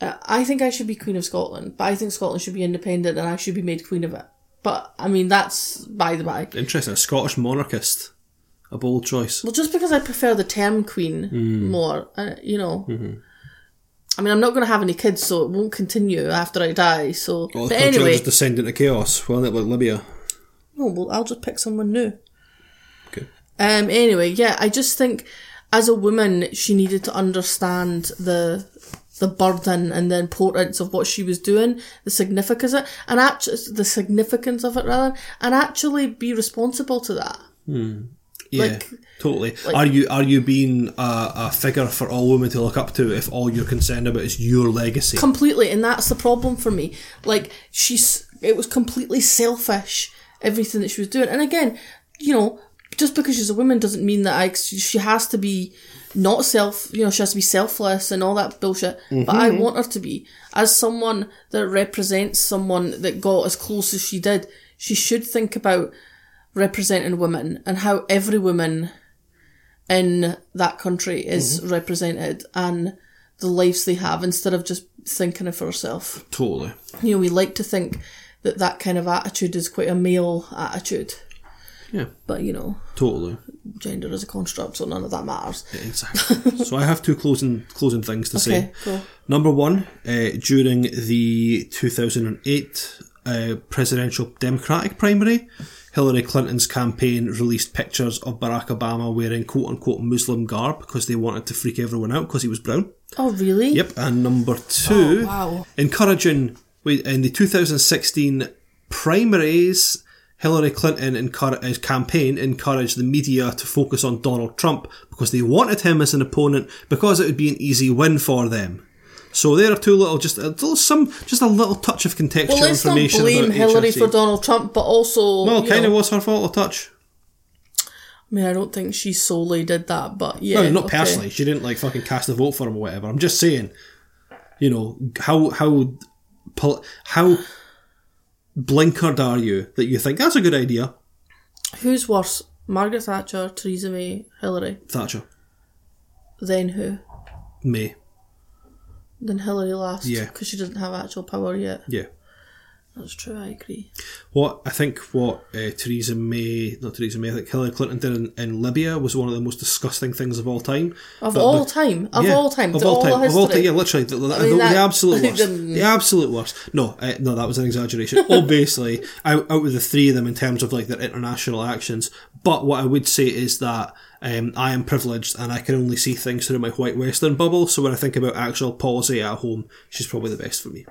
uh, I think I should be Queen of Scotland, but I think Scotland should be independent and I should be made Queen of it. But, I mean, that's by the by. Interesting. A Scottish monarchist. A bold choice. Well, just because I prefer the term queen Hmm. more, uh, you know. Mm-hmm. I mean, I'm not going to have any kids, so it won't continue after I die. So, Well, but the country will anyway, just descend into chaos, won't it, like Libya? no, well, I'll just pick someone new. Okay. Um. Anyway, yeah, I just think as a woman, she needed to understand the the burden and the importance of what she was doing, the significance of it, and actually the significance of it rather, and actually be responsible to that. Yeah, Like- totally. are you are you being a, a figure for all women to look up to if all you're concerned about is your legacy? completely and that's the problem for me. Like she's it was completely selfish everything that she was doing. And again you know just because she's a woman doesn't mean that I, she has to be not self you know she has to be selfless and all that bullshit. But i mm-hmm. want her to be. As someone that represents someone that got as close as she did she should think about representing women and how every woman in that country is represented and the lives they have instead of just thinking of herself. totally. You know, we like to think that that kind of attitude is quite a male attitude, Yeah, but you know, totally. gender is a construct, so none of that matters. Exactly. *laughs* so I have two closing closing things to say. Cool. Number one, uh, during the 2008 uh, presidential Democratic primary, Hillary Clinton's campaign released pictures of Barack Obama wearing quote unquote Muslim garb because they wanted to freak everyone out because he was brown. Oh, really? Yep. And number two, Oh, wow. encouraging wait, in the 2016 primaries, Hillary Clinton encour- his campaign encouraged the media to focus on Donald Trump because they wanted him as an opponent because it would be an easy win for them. So there are two little, just a little, some, just a little touch of contextual Well, let's not information blame Hillary HRC. for Donald Trump, but also. Well, kind of was her fault a touch. I mean, I don't think she solely did that, but yeah. No, not okay. personally. She didn't like fucking cast a vote for him or whatever. I'm just saying, you know, how how how blinkered are you that you think that's a good idea, Who's worse, Margaret Thatcher, Theresa May, Hillary? Thatcher, Then who? May, Then Hillary last. Yeah. Because she doesn't have actual power yet. yeah. That's true, I agree. What I think what uh, Theresa May, not Theresa May, I think Hillary Clinton did in, in Libya was one of the most disgusting things of all time. Of But all the- time. Of Yeah, all time. Of all time. Of all time. Yeah, literally. The, the, mean, the- that- *laughs* the absolute worst. the- the absolute worst. No, uh, no, that was an exaggeration. *laughs* Obviously, out, out of the three of them in terms of like their international actions. But what I would say is that um, I am privileged and I can only see things through my white Western bubble. So when I think about actual policy at home, she's probably the best for me.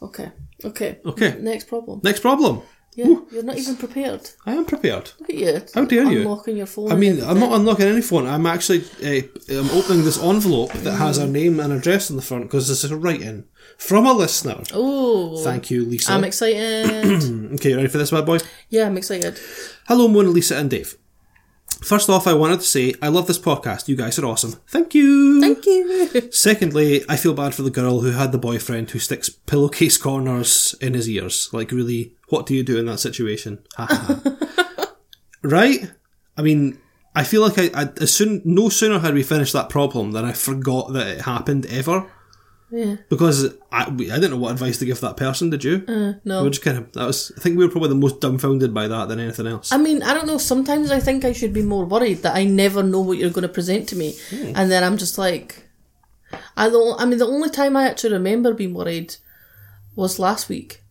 Okay. Okay. Okay. Next problem. Next problem. Yeah, you're not even prepared. I am prepared. Look at you. How dare you? Unlocking your phone. I mean, I'm not unlocking any phone. I'm actually uh, I'm opening this envelope that has our name and address on the front because this is a write-in from a listener. Oh. Thank you, Lisa. I'm excited. *clears throat* okay, ready for this bad boy? yeah, I'm excited. Hello, Mona Lisa and Dave. First off, I wanted to say I love this podcast. You guys are awesome. Thank you. Thank you. *laughs* Secondly, I feel bad for the girl who had the boyfriend who sticks pillowcase corners in his ears. Like, really, what do you do in that situation? *laughs* Right? I mean, I feel like I, I as soon no sooner had we finished that problem than I forgot that it happened ever. Yeah. Because I, we- I didn't know what advice to give that person, did you? Uh, no. We were just kind of, that was, I think we were probably the most dumbfounded by that than anything else. I mean, I don't know. Sometimes I think I should be more worried that I never know what you're going to present to me, Hmm. and then I'm just like, I don't. I mean, the only time I actually remember being worried was last week,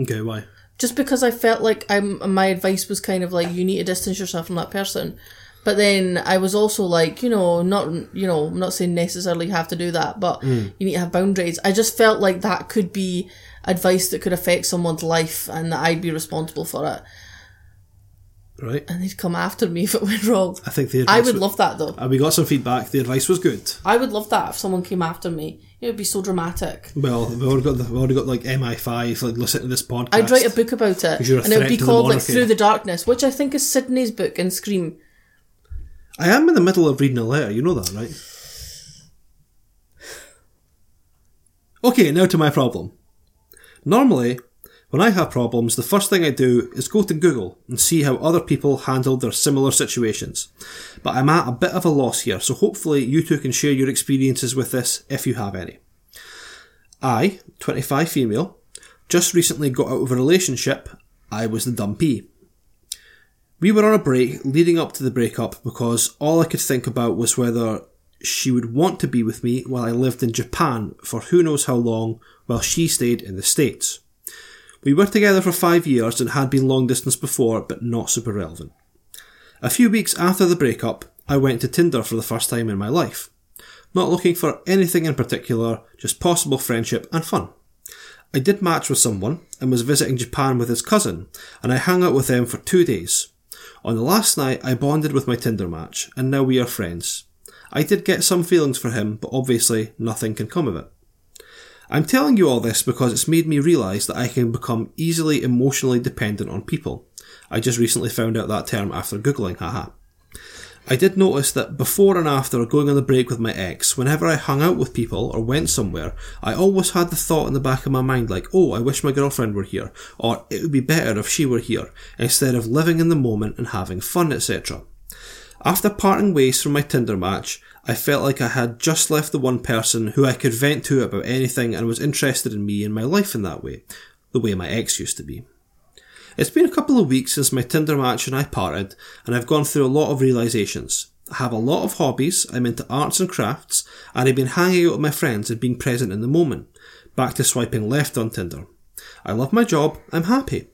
okay, why? just because I felt like I'm. My advice was kind of like you need to distance yourself from that person, but then I was also like, you know, not you know, I'm not saying necessarily have to do that, but Hmm. you need to have boundaries. I just felt like that could be advice that could affect someone's life, and that I'd be responsible for it, Right? and they'd come after me *laughs* if it went wrong. I think the I would wa- love that though. Uh, we got some feedback. The advice was good. I would love that if someone came after me. It would be so dramatic. Well, we've already got the, we've already got like MI5 like listen to this podcast. I'd write a book about it, you're a and it would be called like. Through the Darkness, which I think is Sidney's book in Scream. I am in the middle of reading a letter. You know that, right? Okay, now to my problem. Normally, when I have problems, the first thing I do is go to Google and see how other people handled their similar situations. But I'm at a bit of a loss here, so hopefully you two can share your experiences with this if you have any. I, 25 female, just recently got out of a relationship. I was the dumpy. We were on a break leading up to the breakup because all I could think about was whether she would want to be with me while I lived in Japan for who knows how long while she stayed in the States. We were together for five years and had been long distance before, but not super relevant. A few weeks after the breakup, I went to Tinder for the first time in my life. Not looking for anything in particular, just possible friendship and fun. I did match with someone and was visiting Japan with his cousin, and I hung out with them for two days. On the last night, I bonded with my Tinder match, and now we are friends. I did get some feelings for him, but obviously nothing can come of it. I'm telling you all this because it's made me realise that I can become easily emotionally dependent on people. I just recently found out that term after Googling, haha. I did notice that before and after going on the break with my ex, whenever I hung out with people or went somewhere, I always had the thought in the back of my mind like, oh, I wish my girlfriend were here, or it would be better if she were here, instead of living in the moment and having fun, etc. After parting ways from my Tinder match, I felt like I had just left the one person who I could vent to about anything and was interested in me and my life in that way, the way my ex used to be. It's been a couple of weeks since my Tinder match and I parted, and I've gone through a lot of realizations. I have a lot of hobbies, I'm into arts and crafts, and I've been hanging out with my friends and being present in the moment. Back to swiping left on Tinder. I love my job, I'm happy.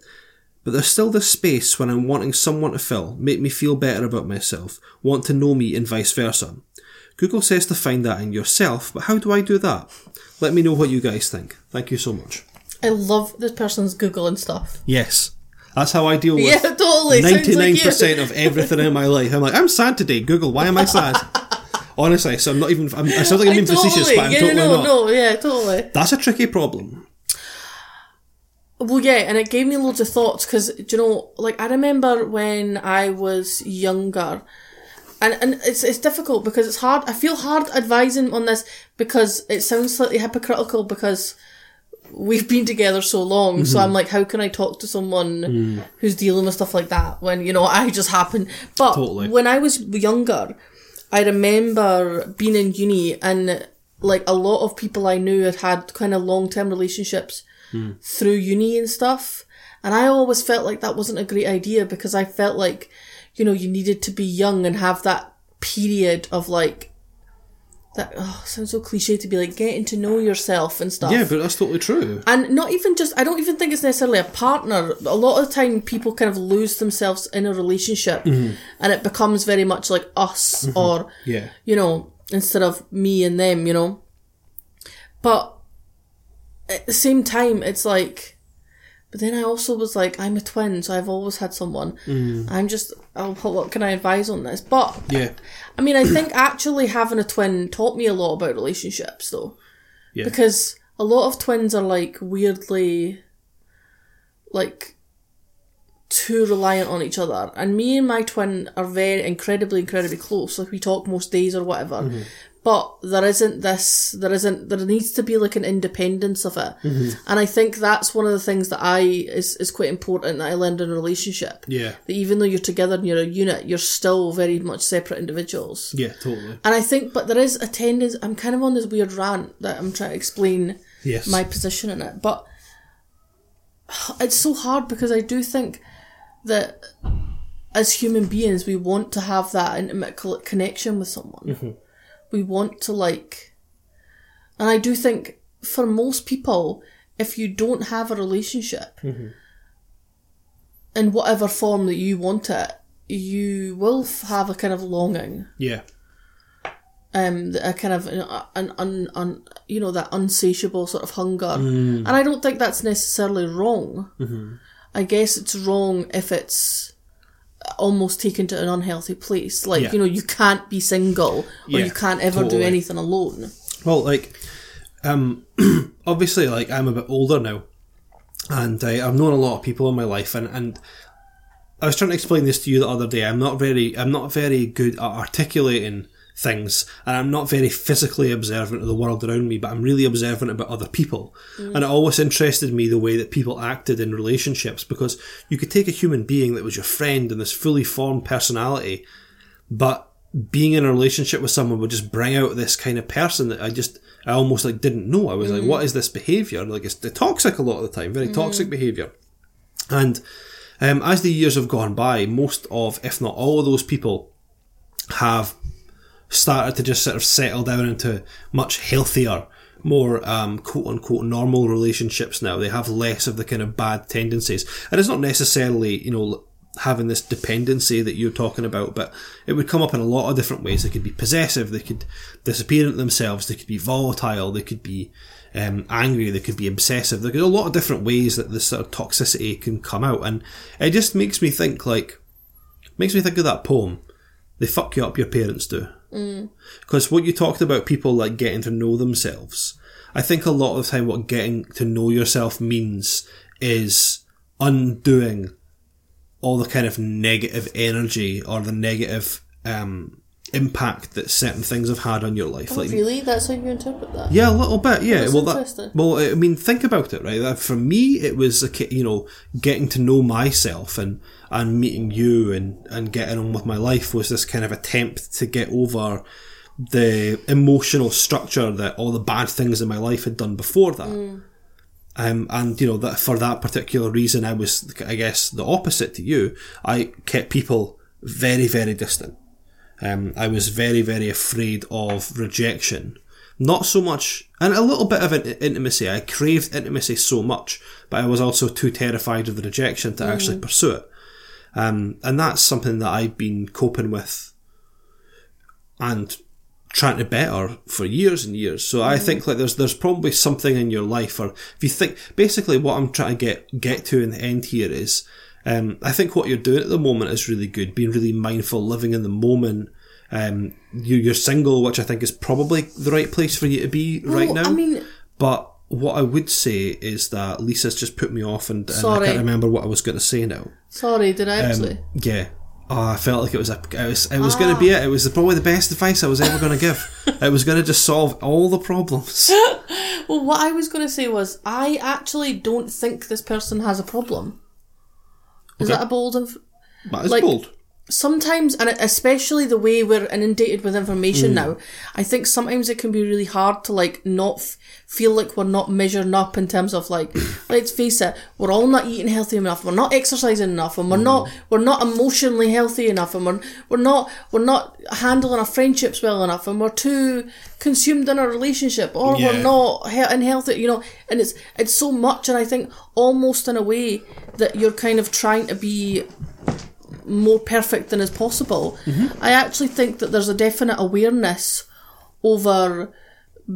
But there's still this space when I'm wanting someone to fill, make me feel better about myself, want to know me and vice versa. Google says to find that in yourself, but how do I do that? Let me know what you guys think. Thank you so much. I love this person's Google and stuff. Yes. That's how I deal with Yeah, totally. Ninety-nine you. percent of everything in my life. I'm like, I'm sad today. Google, why am I sad? Honestly, so I'm not even. I'm, I sound like I'm I being facetious, but I'm yeah, totally no, not. no, yeah, totally. That's a tricky problem. Well, yeah, and it gave me loads of thoughts because, you know, like I remember when I was younger, and and it's it's difficult because it's hard. I feel hard advising on this because it sounds slightly hypocritical because we've been together so long. So Mm-hmm. I'm like, how can I talk to someone Mm. who's dealing with stuff like that when you know I just happen? But Totally. when I was younger, I remember being in uni and like a lot of people I knew had had kind of long term relationships through uni and stuff. And I always felt like that wasn't a great idea because I felt like, you know, you needed to be young and have that period of like, that, oh, sounds so cliche to be like getting to know yourself and stuff. Yeah, but that's totally true. And not even just, I don't even think it's necessarily a partner. A lot of the time, people kind of lose themselves in a relationship mm-hmm. and it becomes very much like us mm-hmm. or, Yeah. you know, instead of me and them, you know. But at the same time, it's like, but then I also was like, I'm a twin, so I've always had someone. I'm just, oh, what can I advise on this? But Yeah. I mean, I think actually having a twin taught me a lot about relationships, though. Yeah. Because a lot of twins are like weirdly, like, too reliant on each other. And me and my twin are very incredibly, incredibly close. Like we talk most days or whatever. Mm-hmm. But there isn't this, there isn't, there needs to be like an independence of it. Mm-hmm. And I think that's one of the things that I, is, is quite important that I learned in a relationship. Yeah. That even though you're together and you're a unit, you're still very much separate individuals. Yeah, totally. And I think, but there is a tendency, I'm kind of on this weird rant that I'm trying to explain Yes. my position in it. But it's so hard because I do think that as human beings, we want to have that intimate connection with someone. We want to, like, and I do think for most people, if you don't have a relationship mm-hmm. in whatever form that you want it, you will have a kind of longing Yeah. um, a kind of an, uh, an, un un, you know, that unsatiable sort of hunger. Mm. And I don't think that's necessarily wrong. Mm-hmm. I guess it's wrong if it's almost taken to an unhealthy place. Like, Yeah. you know, you can't be single or Yeah, you can't ever do anything alone. Well, like, um, *clears throat* obviously, like I'm a bit older now, and uh, I've known a lot of people in my life, and and I was trying to explain this to you the other day. I'm not very, I'm not very good at articulating things, and I'm not very physically observant of the world around me, but I'm really observant about other people, mm. and it always interested me the way that people acted in relationships because you could take a human being that was your friend and this fully formed personality, but being in a relationship with someone would just bring out this kind of person that I just I almost like didn't know. I was like, mm. what is this behaviour? Like it's toxic a lot of the time, very mm. toxic behaviour. And um, as the years have gone by, most of, if not all of those people, have started to just sort of settle down into much healthier, more um, quote unquote normal relationships now. They have less of the kind of bad tendencies. And it's not necessarily, you know, having this dependency that you're talking about, but it would come up in a lot of different ways. They could be possessive, they could disappear into themselves, they could be volatile, they could be um, angry, they could be obsessive. There could a lot of different ways that this sort of toxicity can come out. And it just makes me think like, makes me think of that poem. They fuck you up, your parents do. Because what you talked about people like getting to know themselves, I think a lot of the time what getting to know yourself means is undoing all the kind of negative energy or the negative um, impact that certain things have had on your life. like really? That's how you interpret that? yeah, a little bit. Yeah. That's well, that, well, I mean, think about it, right? For me, it was a, you know getting to know myself and and meeting you and and getting on with my life was this kind of attempt to get over the emotional structure that all the bad things in my life had done before that. Mm. Um, and you know that for that particular reason, I was, I guess, the opposite to you. I kept people very, very distant. Um, I was very, very afraid of rejection. Not so much, and a little bit of intimacy. I craved intimacy so much, but I was also too terrified of the rejection to actually pursue it. Um, and that's something that I've been coping with and trying to better for years and years. So I think like there's there's probably something in your life, or if you think basically what I'm trying to get get to in the end here is, um, I think what you're doing at the moment is really good, being really mindful, living in the moment. Um, you you're single, which I think is probably the right place for you to be right now. I mean- but what I would say is that Lisa's just put me off, and, and I can't remember what I was going to say now. Sorry, did I Um, yeah. Oh, I felt like it was a, it was, it was going to be it. It was probably the best advice I was ever going to give. *laughs* it was going to just solve all the problems. *laughs* Well, what I was going to say was, I actually don't think this person has a problem. Is Okay. that a bold? of? But it's Like- bold. Sometimes, and especially the way we're inundated with Mm. information now, I think sometimes it can be really hard to like not f- feel like we're not measuring up in terms of like, *coughs* let's face it, we're all not eating healthy enough, we're not exercising enough, and we're not Mm. we're not emotionally healthy enough, and we're we're not we're not handling our friendships well enough, and we're too consumed in our relationship, or Yeah. we're not he- unhealthy, you know, and it's it's so much, and I think almost in a way that you're kind of trying to be more perfect than is possible. Mm-hmm. I actually think that there's a definite awareness over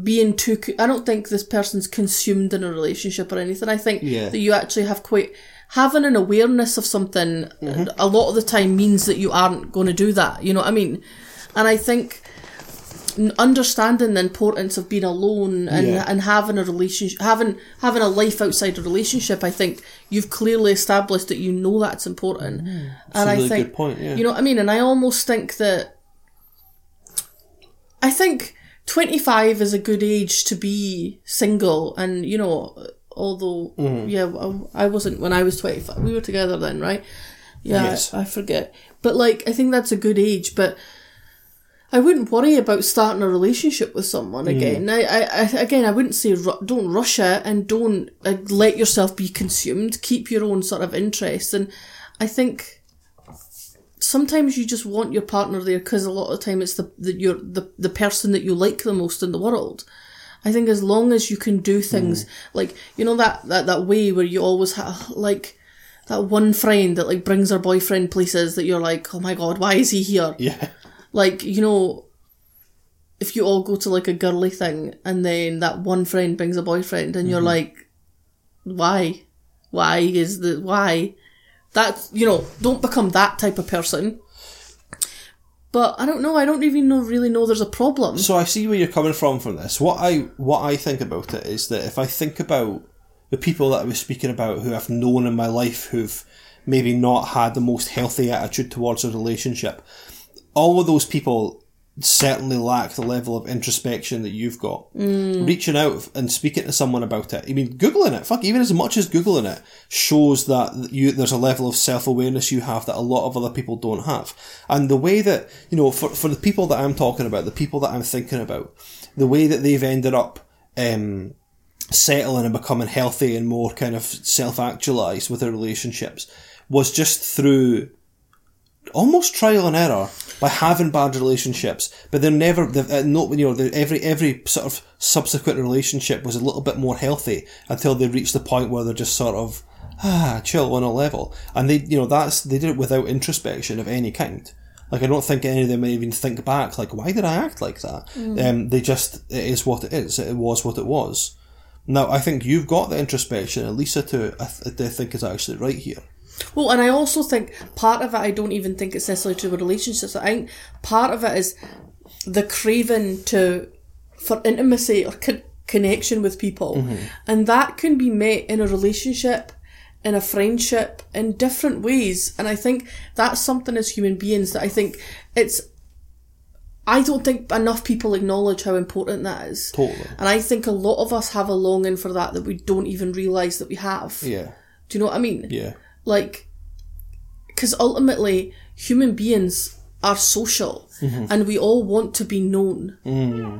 being too. co- I don't think this person's consumed in a relationship or anything. I think Yeah. that you actually have quite having an awareness of something. Mm-hmm. A lot of the time means that you aren't going to do that. You know what I mean? And I think understanding the importance of being alone and, Yeah. and having a relationship, having having a life outside a relationship, I think you've clearly established that you know that's important. and a I really think, good point, yeah. you know what I mean. And I almost think that I think twenty five is a good age to be single, and you know, although Mm-hmm. yeah, I, I wasn't when I was twenty five. We were together then, right? Yeah, Yes. I, I forget, but like I think that's a good age, but. I wouldn't worry about starting a relationship with someone again. I, I, I, again, I wouldn't say ru- don't rush it and don't uh, let yourself be consumed. Keep your own sort of interests, and I think sometimes you just want your partner there because a lot of the time it's the, the you're the the person that you like the most in the world. I think as long as you can do things like you know that that that way where you always have like that one friend that like brings her boyfriend places that you're like, oh my god, why is he here? Yeah. Like you know if you all go to like a girly thing and then that one friend brings a boyfriend and you're mm-hmm. like why? Why is the why? That you know don't become that type of person. But i don't know i don't even know really know there's a problem. So I see where you're coming from from this. What I what I think about it is that if I think about the people that I was speaking about who I've known in my life who've maybe not had the most healthy attitude towards a relationship, all of those people certainly lack the level of introspection that you've got. Reaching out and speaking to someone about it. I mean, googling it, fuck, even as much as googling it shows that you there's a level of self awareness you have that a lot of other people don't have. And the way that you know, for for the people that I'm talking about, the people that I'm thinking about, the way that they've ended up. Um, settling and becoming healthy and more kind of self actualized with their relationships was just through almost trial and error by having bad relationships, but they're never, they've, uh, no, you know, they're- every every sort of subsequent relationship was a little bit more healthy until they reached the point where they're just sort of ah chill on a level, and they, you know, that's they did it without introspection of any kind. Like I don't think any of them even think back, like why did I act like that? Um, they just it is what it is. It was what it was. Now I think you've got the introspection, and Lisa too. I, th- I think is actually right here. Well, and I also think part of it, I don't even think it's necessarily to relationships. I think part of it is the craving to for intimacy or con- connection with people, mm-hmm. and that can be met in a relationship, in a friendship, in different ways. And I think that's something as human beings that I think it's. I don't think enough people acknowledge how important that is. Totally. And I think a lot of us have a longing for that that we don't even realise that we have. Yeah. Do you know what I mean? Yeah. Like because ultimately human beings are social mm-hmm. and we all want to be known mm-hmm.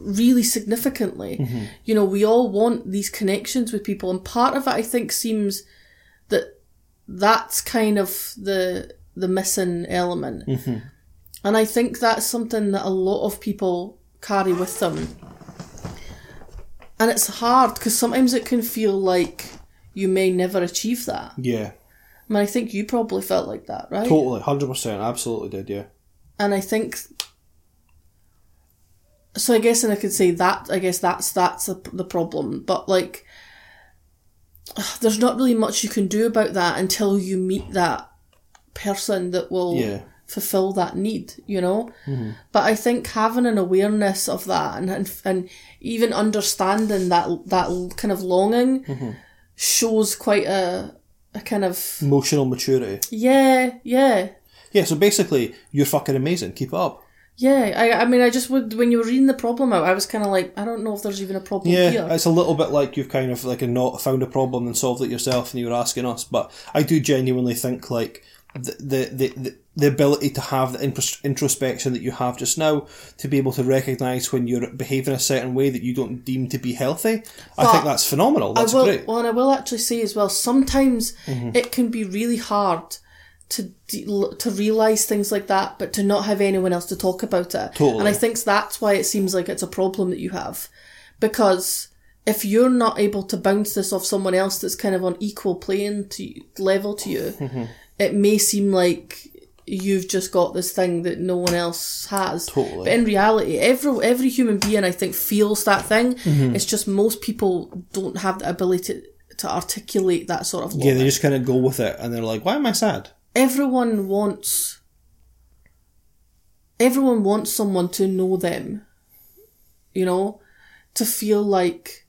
really significantly. Mm-hmm. You know we all want these connections with people and part of it i think seems that that's kind of the the missing element. And i think that's something that a lot of people carry with them. And it's hard because sometimes it can feel like you may never achieve that Yeah. I mean, I think you probably felt like that, right? Totally. Hundred percent. Absolutely did. Yeah. And I think. So I guess, and I could say that. I guess that's that's the, the problem. But like, there's not really much you can do about that until you meet that person that will Yeah. fulfill that need. You know. Mm-hmm. But I think having an awareness of that and and, and even understanding that that kind of longing mm-hmm. Shows quite a a kind of Emotional maturity. yeah yeah Yeah. So basically, you're fucking amazing. Keep it up. Yeah, I, I mean, I just would when you were reading the problem out, I was kind of like, I don't know if there's even a problem Yeah, here. it's a little bit like you've kind of like a not found a problem and solved it yourself, and you were asking us. But I do genuinely think like the the the, the, ability to have the introspection that you have just now to be able to recognize when you're behaving a certain way that you don't deem to be healthy. I think that's phenomenal. That's I will, great. well, and I will actually say as well. Sometimes Mm-hmm. it can be really hard to de- to realize things like that, but to not have anyone else to talk about it. Totally. And I think that's why it seems like it's a problem that you have, because if you're not able to bounce this off someone else that's kind of on equal playing to level to you, *laughs* Mm-hmm. it may seem like you've just got this thing that no one else has. Totally. But in reality, every every human being I think feels that thing. Mm-hmm. It's just most people don't have the ability to, to articulate that sort of. yeah, they just kind of go with it, and they're like, "Why am I sad?" Everyone wants. everyone wants someone to know them, you know, to feel like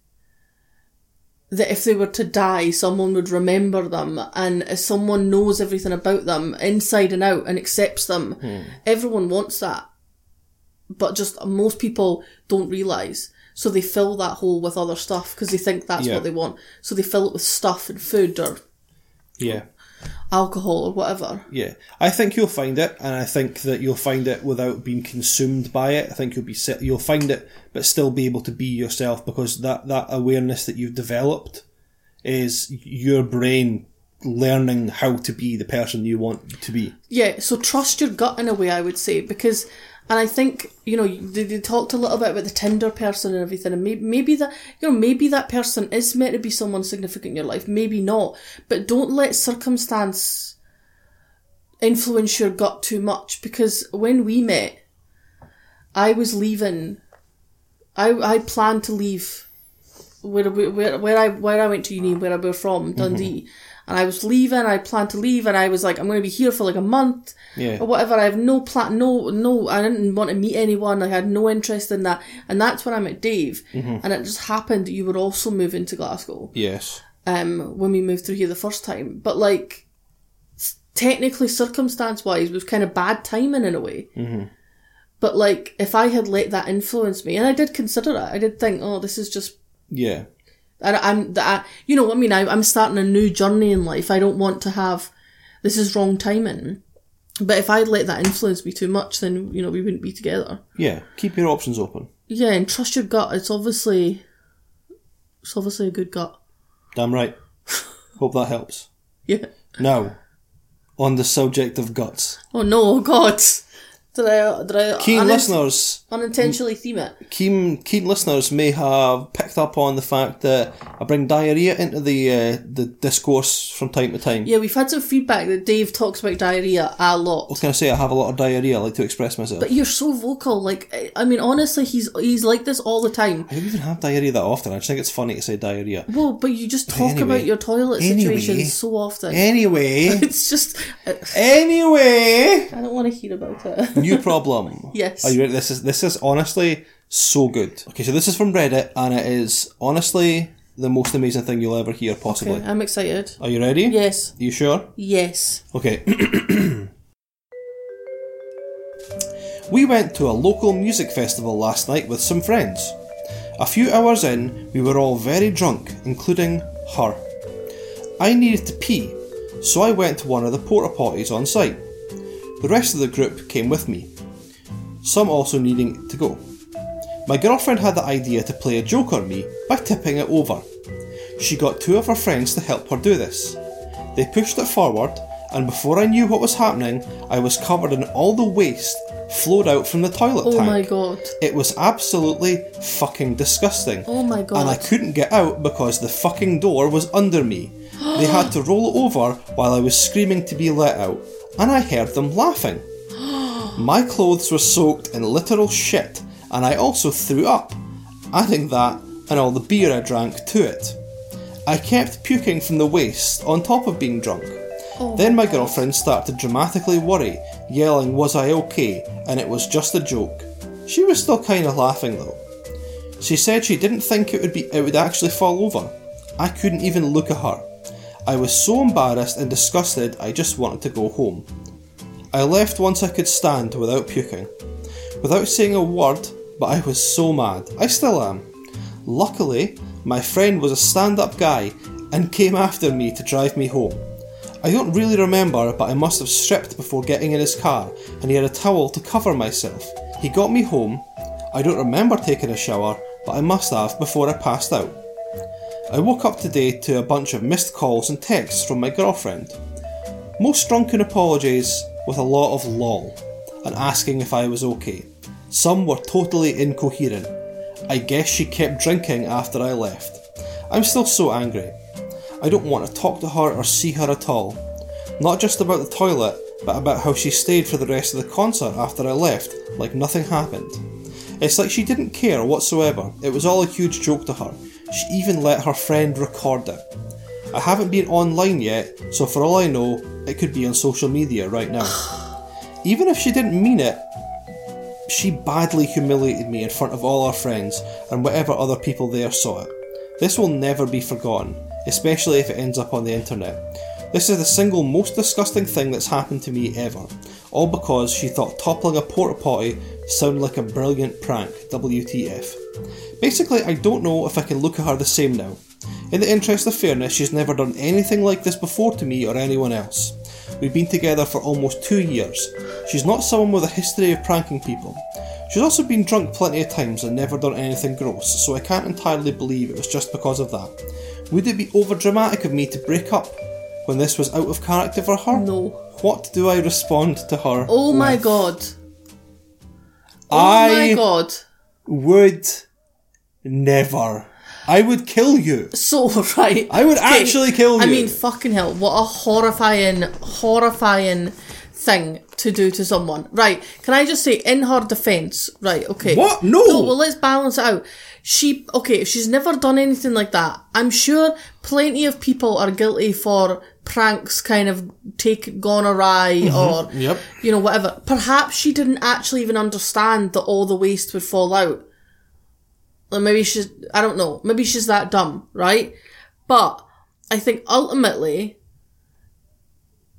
that if they were to die, someone would remember them, and if someone knows everything about them inside and out and accepts them. Hmm. Everyone wants that, but just most people don't realize. So they fill that hole with other stuff because they think that's Yeah. what they want. So they fill it with stuff and food or Yeah. Alcohol or whatever. Yeah, I think you'll find it, and I think that you'll find it without being consumed by it. I think you'll be you'll find it, but still be able to be yourself because that that awareness that you've developed is your brain learning how to be the person you want to be. Yeah, so trust your gut in a way, I would say, because, and I think you know they, they talked a little bit about the Tinder person and everything, and maybe maybe that you know maybe that person is meant to be someone significant in your life, maybe not, but don't let circumstance influence your gut too much because when we met, I was leaving. I I planned to leave where where where I where I went to uni, where I were from, mm-hmm. Dundee, and I was leaving. I planned to leave, and I was like, I'm going to be here for like a month Yeah. or whatever. I have no plan, no no. I didn't want to meet anyone. I had no interest in that, and that's when I met Dave, and it just happened that you were also moving to Glasgow Yes. um, when we moved through here the first time. But like, technically, circumstance wise, was kind of bad timing in a way. Mm-hmm. But like, if I had let that influence me, and I did consider it, I did think, oh, this is just. Yeah. I, I'm that you know what I mean. I, I'm starting a new journey in life. I don't want to have this is wrong timing. But if I'd let that influence me too much, then you know we wouldn't be together. Yeah. Keep your options open. Yeah, and trust your gut. It's obviously, it's obviously a good gut. Damn right. Hope that helps. *laughs* Yeah. Now, on the subject of guts, Oh no, oh, God! Did I did I keen unin- listeners unintentionally theme it? keen keen listeners may have picked up on the fact that I bring diarrhea into the uh, the discourse from time to time. Yeah, we've had some feedback that Dave talks about diarrhea a lot. What can I say? I have a lot of diarrhea. I like to express myself. But you're so vocal. Like, I- mean, honestly, he's he's like this all the time. I don't even have diarrhea that often. I just think it's funny to say diarrhea. Well, but you just talk Anyway. about your toilet Anyway. situations so often. Anyway, *laughs* it's just I anyway, I don't want to hear about it. *laughs* new problem. *laughs* Yes. Are you ready? This is this is honestly so good. Okay, so this is from Reddit, and it is honestly the most amazing thing you'll ever hear, possibly. Okay, I'm excited. Are you ready? Yes. you sure? Yes. Okay. *clears throat* we went to a local music festival last night with some friends. A few hours in, we were all very drunk, including her. I needed to pee, so I went to one of the porta potties on site. The rest of the group came with me, some also needing to go. My girlfriend had the idea to play a joke on me by tipping it over. She got two of her friends to help her do this. They pushed it forward, and before I knew what was happening, I was covered in all the waste flowed out from the toilet Oh tank. my god. It was absolutely fucking disgusting. Oh my god. And I couldn't get out because the fucking door was under me. they had to roll it over while I was screaming to be let out, and I heard them laughing. *gasps* My clothes were soaked in literal shit, and I also threw up, adding that and all the beer I drank to it. I kept puking from the waste on top of being drunk. Oh then my girlfriend started to dramatically worry, yelling, Was I okay? and it was just a joke. She was still kind of laughing though. She said she didn't think it would be it would actually fall over. I couldn't even look at her. I was so embarrassed and disgusted I just wanted to go home. I left once I could stand without puking. Without saying a word, but I was so mad. I still am. Luckily, my friend was a stand up guy and came after me to drive me home. I don't really remember, but I must have stripped before getting in his car, and he had a towel to cover myself. He got me home. I don't remember taking a shower, but I must have before I passed out. I woke up today to a bunch of missed calls and texts from my girlfriend. Most drunken apologies with a lot of lol and asking if I was okay. Some were totally incoherent. I guess she kept drinking after I left. I'm still so angry. I don't want to talk to her or see her at all. Not just about the toilet, but about how she stayed for the rest of the concert after I left, like nothing happened. It's like she didn't care whatsoever. It was all a huge joke to her. She even let her friend record it. I haven't been online yet, so for all I know, it could be on social media right now. *sighs* Even if she didn't mean it, She badly humiliated me in front of all our friends and whatever other people there saw it. This will never be forgotten, especially if it ends up on the internet. This is the single most disgusting thing that's happened to me ever, all because she thought toppling a porta potty sounded like a brilliant prank. WTF. Basically, I don't know if I can look at her the same now. In the interest of fairness, she's never done anything like this before to me or anyone else. We've been together for almost two years. She's not someone with a history of pranking people. She's also been drunk plenty of times and never done anything gross, so I can't entirely believe it was just because of that. Would it be overdramatic of me to break up when this was out of character for her? No. What do I respond to her? Oh my with? god. Oh I my god. would never. I would kill you. So, *laughs* right. I would Okay, actually kill you. I mean, fucking hell. What a horrifying, horrifying thing to do to someone. Right. Can I just say, in her defence, right, okay. What? No. No, well, let's balance it out. She, okay, if she's never done anything like that, I'm sure plenty of people are guilty for pranks kind of take, gone awry or, Mm-hmm. Yep. you know, whatever. Perhaps she didn't actually even understand that all the waste would fall out. Like maybe she's, I don't know, maybe she's that dumb, right? But I think ultimately,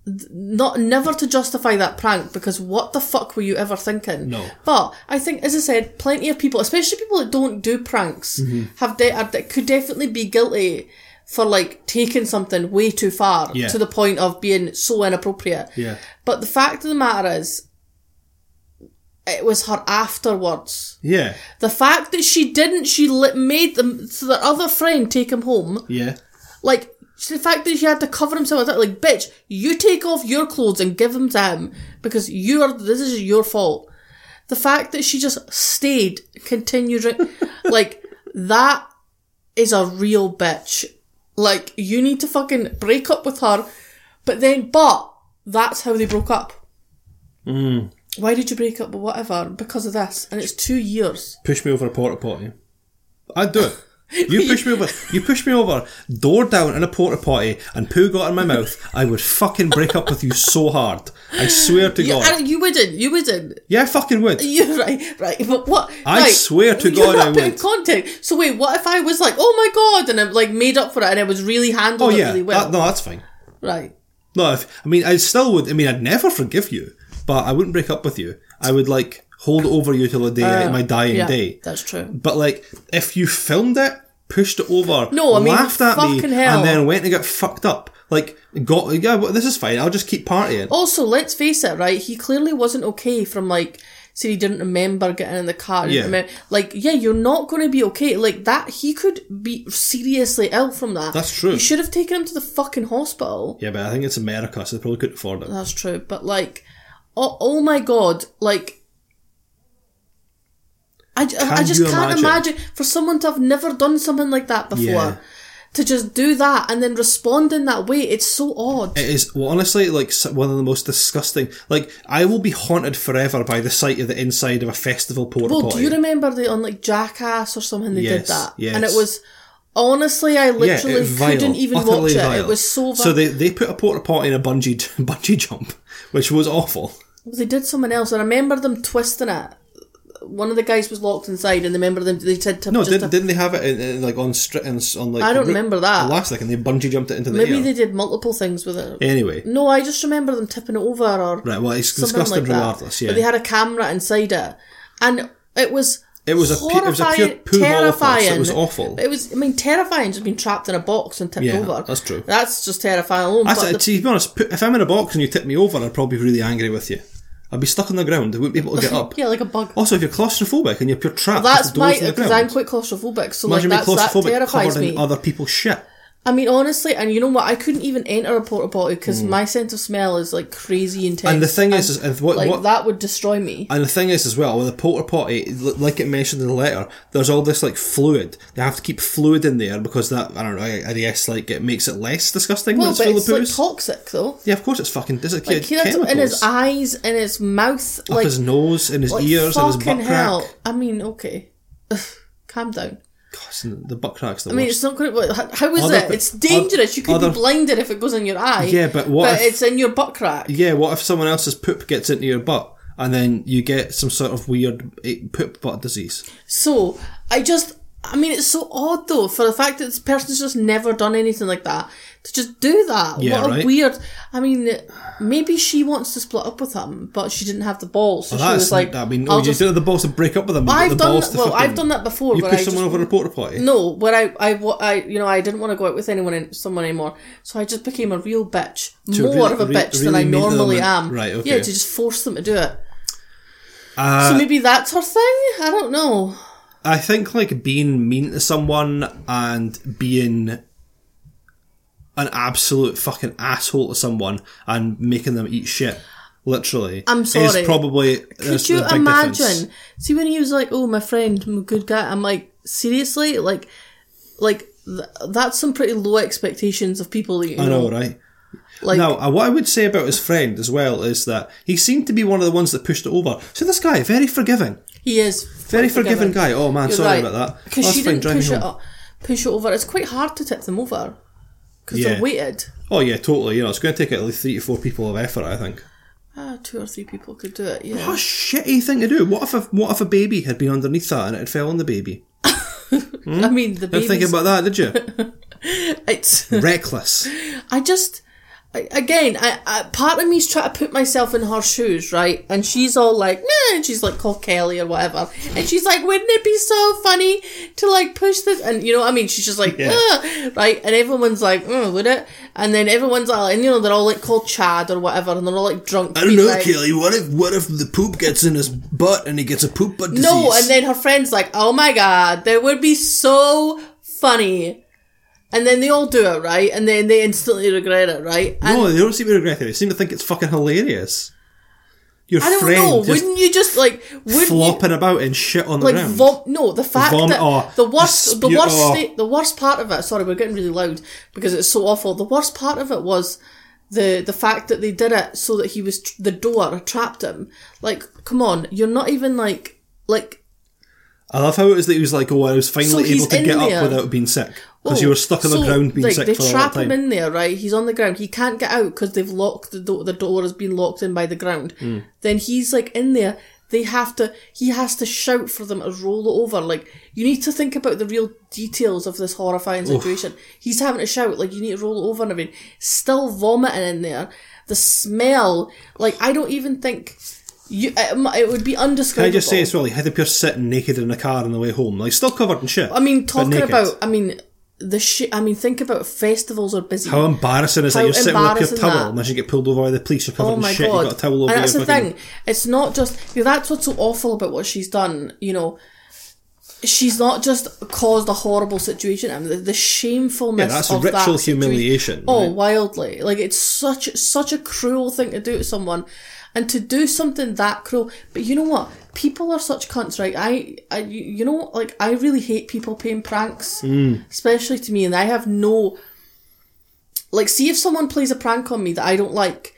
not never to justify that prank because what the fuck were you ever thinking? No. But I think, as I said, plenty of people, especially people that don't do pranks, Mm-hmm. have de- are, that could definitely be guilty for like taking something way too far Yeah. to the point of being so inappropriate. Yeah. But the fact of the matter is, it was her afterwards. Yeah. The fact that she didn't, she made them so their other friend take him home. Yeah. Like the fact that she had to cover himself with that, like, bitch, you take off your clothes and give them to him because you are. This is your fault. The fact that she just stayed, continued, *laughs* like that is a real bitch. Like you need to fucking break up with her, but then, but that's how they broke up. Mm. Why did you break up? Whatever, because of this, and it's two years. Push me over a porta potty. I'd do it. *laughs* You push me over. You push me over, door down in a porta potty, and poo got in my mouth. I would fucking break up with you so hard. I swear to You, God. you wouldn't. You wouldn't. Yeah, I fucking would. *laughs* You right, right. But what? I right, swear to you're God not I would. Context. So wait, what if I was like, oh my god, and I like made up for it, and it was really handled Oh yeah. really well. That- no, that's fine. Right. No, if, I mean, I still would. I mean, I'd never forgive you, but I wouldn't break up with you. I would like hold over you till the day my dying Uh, yeah, day. that's true. But like, if you filmed it, pushed it over, No, I mean, laughed at me, hell. and then went and got fucked up, like, got yeah, well, this is fine. I'll just keep partying. Also, let's face it, right? He clearly wasn't okay from like. Said he didn't remember getting in the car. Yeah. remember- like, yeah, you're not going to be okay. Like that, he could be seriously ill from that. That's true. You should have taken him to the fucking hospital. Yeah, but I think it's America, so they probably couldn't afford it. That's true. But like, oh, oh my god, like. I, Can just can't imagine? imagine for someone to have never done something like that before. Yeah. To just do that and then respond in that way, it's so odd. It is well, honestly like one of the most disgusting. Like I will be haunted forever by the sight of the inside of a festival porta well, potty. do you remember the on like Jackass or something they Yes, did that? yes. And it was honestly I yeah, literally it- vile, couldn't even watch it. vile. It was so vile. So they they put a porta potty in a bungee *laughs* bungee jump, which was awful. They did someone else. I remember them twisting it. One of the guys was locked inside, and I remember them. They said to No, just didn't, didn't they have it in, in, like on stri- in, on like? I don't remember that. Elastic, and they bungee jumped it into the maybe air. they did multiple things with it. Anyway, No, I just remember them tipping it over or right. Well, it's disgusting like that. regardless. Yeah, But they had a camera inside it, and it was It was a pu- it was a pure poo terrifying. It was awful. It was, I mean, terrifying just being trapped in a box and tipped Yeah, over. that's true. That's just terrifying alone. I, but said, the- to be honest, if I'm in a box and you tip me over, I'd probably be really angry with you. I'd be stuck on the ground. I wouldn't be able to get up. *laughs* yeah, like a bug. Also, if you're claustrophobic and you're pure trapped, That's with my doors in the uh, because I'm quite claustrophobic. So imagine like being that's that claustrophobic terrifies covered me. in other people's shit. I mean, honestly, and you know what? I couldn't even enter a porta potty because Mm. my sense of smell is like crazy intense. And the thing is, is what, like what that would destroy me. And the thing is, as well, with a porta potty, like it mentioned in the letter, there's all this like fluid. They have to keep fluid in there because that I don't know. I, I guess like it makes it less disgusting Well, but it's like toxic though. yeah, of course it's fucking. Does it Like had chemicals in his eyes, in his mouth, up like his nose, in his like ears, in his butt hell. crack? I mean, okay, *laughs* calm down. Gosh, the butt crack's the I mean, worst. it's not going to. How is Other it? It's dangerous. You could other- be blinded if it goes in your eye. Yeah, but what But if- it's in your butt crack. Yeah, what if someone else's poop gets into your butt? and then you get some sort of weird eh, poop butt disease. So I just, I mean, it's so odd though for the fact that this person's just never done anything like that to just do that. Yeah, what a weird. I mean, maybe she wants to split up with him, but she didn't have the balls, so she was like, I mean, I'll oh, you just don't have the balls to break up with him." I've done that- well, I've done that before, You where push someone just- over a porta potty. No, where I, I, I, you know, I didn't want to go out with anyone, someone anymore, so I just became a real bitch, To more really- of a bitch than I really meet them normally and- am. right, okay. Yeah, to just force them to do it. Uh, so maybe that's her thing. I don't know. I think like being mean to someone and being an absolute fucking asshole to someone and making them eat shit, literally. I'm sorry. Is probably Could you imagine? See, when he was like, "Oh, my friend, I'm a good guy," I'm like, seriously, like, like th- that's some pretty low expectations of people. That you I know, right? Like, now, uh, what I would say about his friend as well is that he seemed to be one of the ones that pushed it over. So this guy, very forgiving, he is very forgiving guy. Oh man, You're sorry right. about that. Because she didn't push it, up, push it over. It's quite hard to tip them over because Yeah. they're weighted. Oh yeah, totally. You know, it's going to take at least three to four people of effort. I think. Ah, two or three people could do it. Yeah. What a shitty thing to do. What if a, what if a baby had been underneath that and it had fell on the baby? *laughs* I mean, the Didn't think about that, did you? *laughs* it's. Reckless. I just. Again, I, I part of me's trying to put myself in her shoes, right? And she's all like, nah, and she's like called Kelly or whatever, and she's like, wouldn't it be so funny to like push this? And you know what I mean? She's just like, Yeah. "Ah," right? And everyone's like, oh, would it? And then everyone's all, and you know, they're all like called Chad or whatever, and they're all like drunk. I don't know, like, Kelly. What if what if the poop gets in his butt and he gets a poop butt disease? No, and then her friend's like, "Oh my god, that would be so funny," and then they all do it right, and then they instantly regret it, right? And no, they don't seem to regret it. They seem to think it's fucking hilarious. Your I don't friend know. Wouldn't you just like wouldn't flopping you, about and shit on the like ground. vom- No, the fact Vom- that oh, the worst, the worst, oh. state, the worst part of it. Sorry, we're getting really loud because it's so awful. The worst part of it was. The, the fact that they did it so that he was tr- the door trapped him like come on you're not even like like I love how it was that he was like, "Oh, I was finally he's able to get there. up without being sick because Oh, you were stuck on the ground being like, sick they for trap him in there, right? He's on the ground. He can't get out because they've locked the door. The door has been locked in by the ground. Hmm. Then he's like in there. They have to. He has to shout for them to roll it over. Like you need to think about the real details of this horrifying situation. He's having to shout like you need to roll it over and everything. Still vomiting in there. The smell. Like I don't even think. You, it, it would be Can I just say as well, he had to appear sitting naked in a car on the way home, like still covered in shit. I mean, talking about. I mean, the shit. I mean, think about festivals are busy. How embarrassing is How that? You're sitting with your towel, that. and you get pulled over by the police, you're covered Oh in shit. god! You've got a towel over and that's the fucking. thing. It's not just you know, that's what's so awful about what she's done. You know, she's not just caused a horrible situation. I mean, the, the shamefulness Yeah, that's of ritual that situation- humiliation, Oh, right? wildly! Like it's such such a cruel thing to do to someone, and to do something that cruel. But you know what? People are such cunts, right? I, I you know, like I really hate people paying pranks, Mm. especially to me, and I have no. Like, see if someone plays a prank on me that I don't like.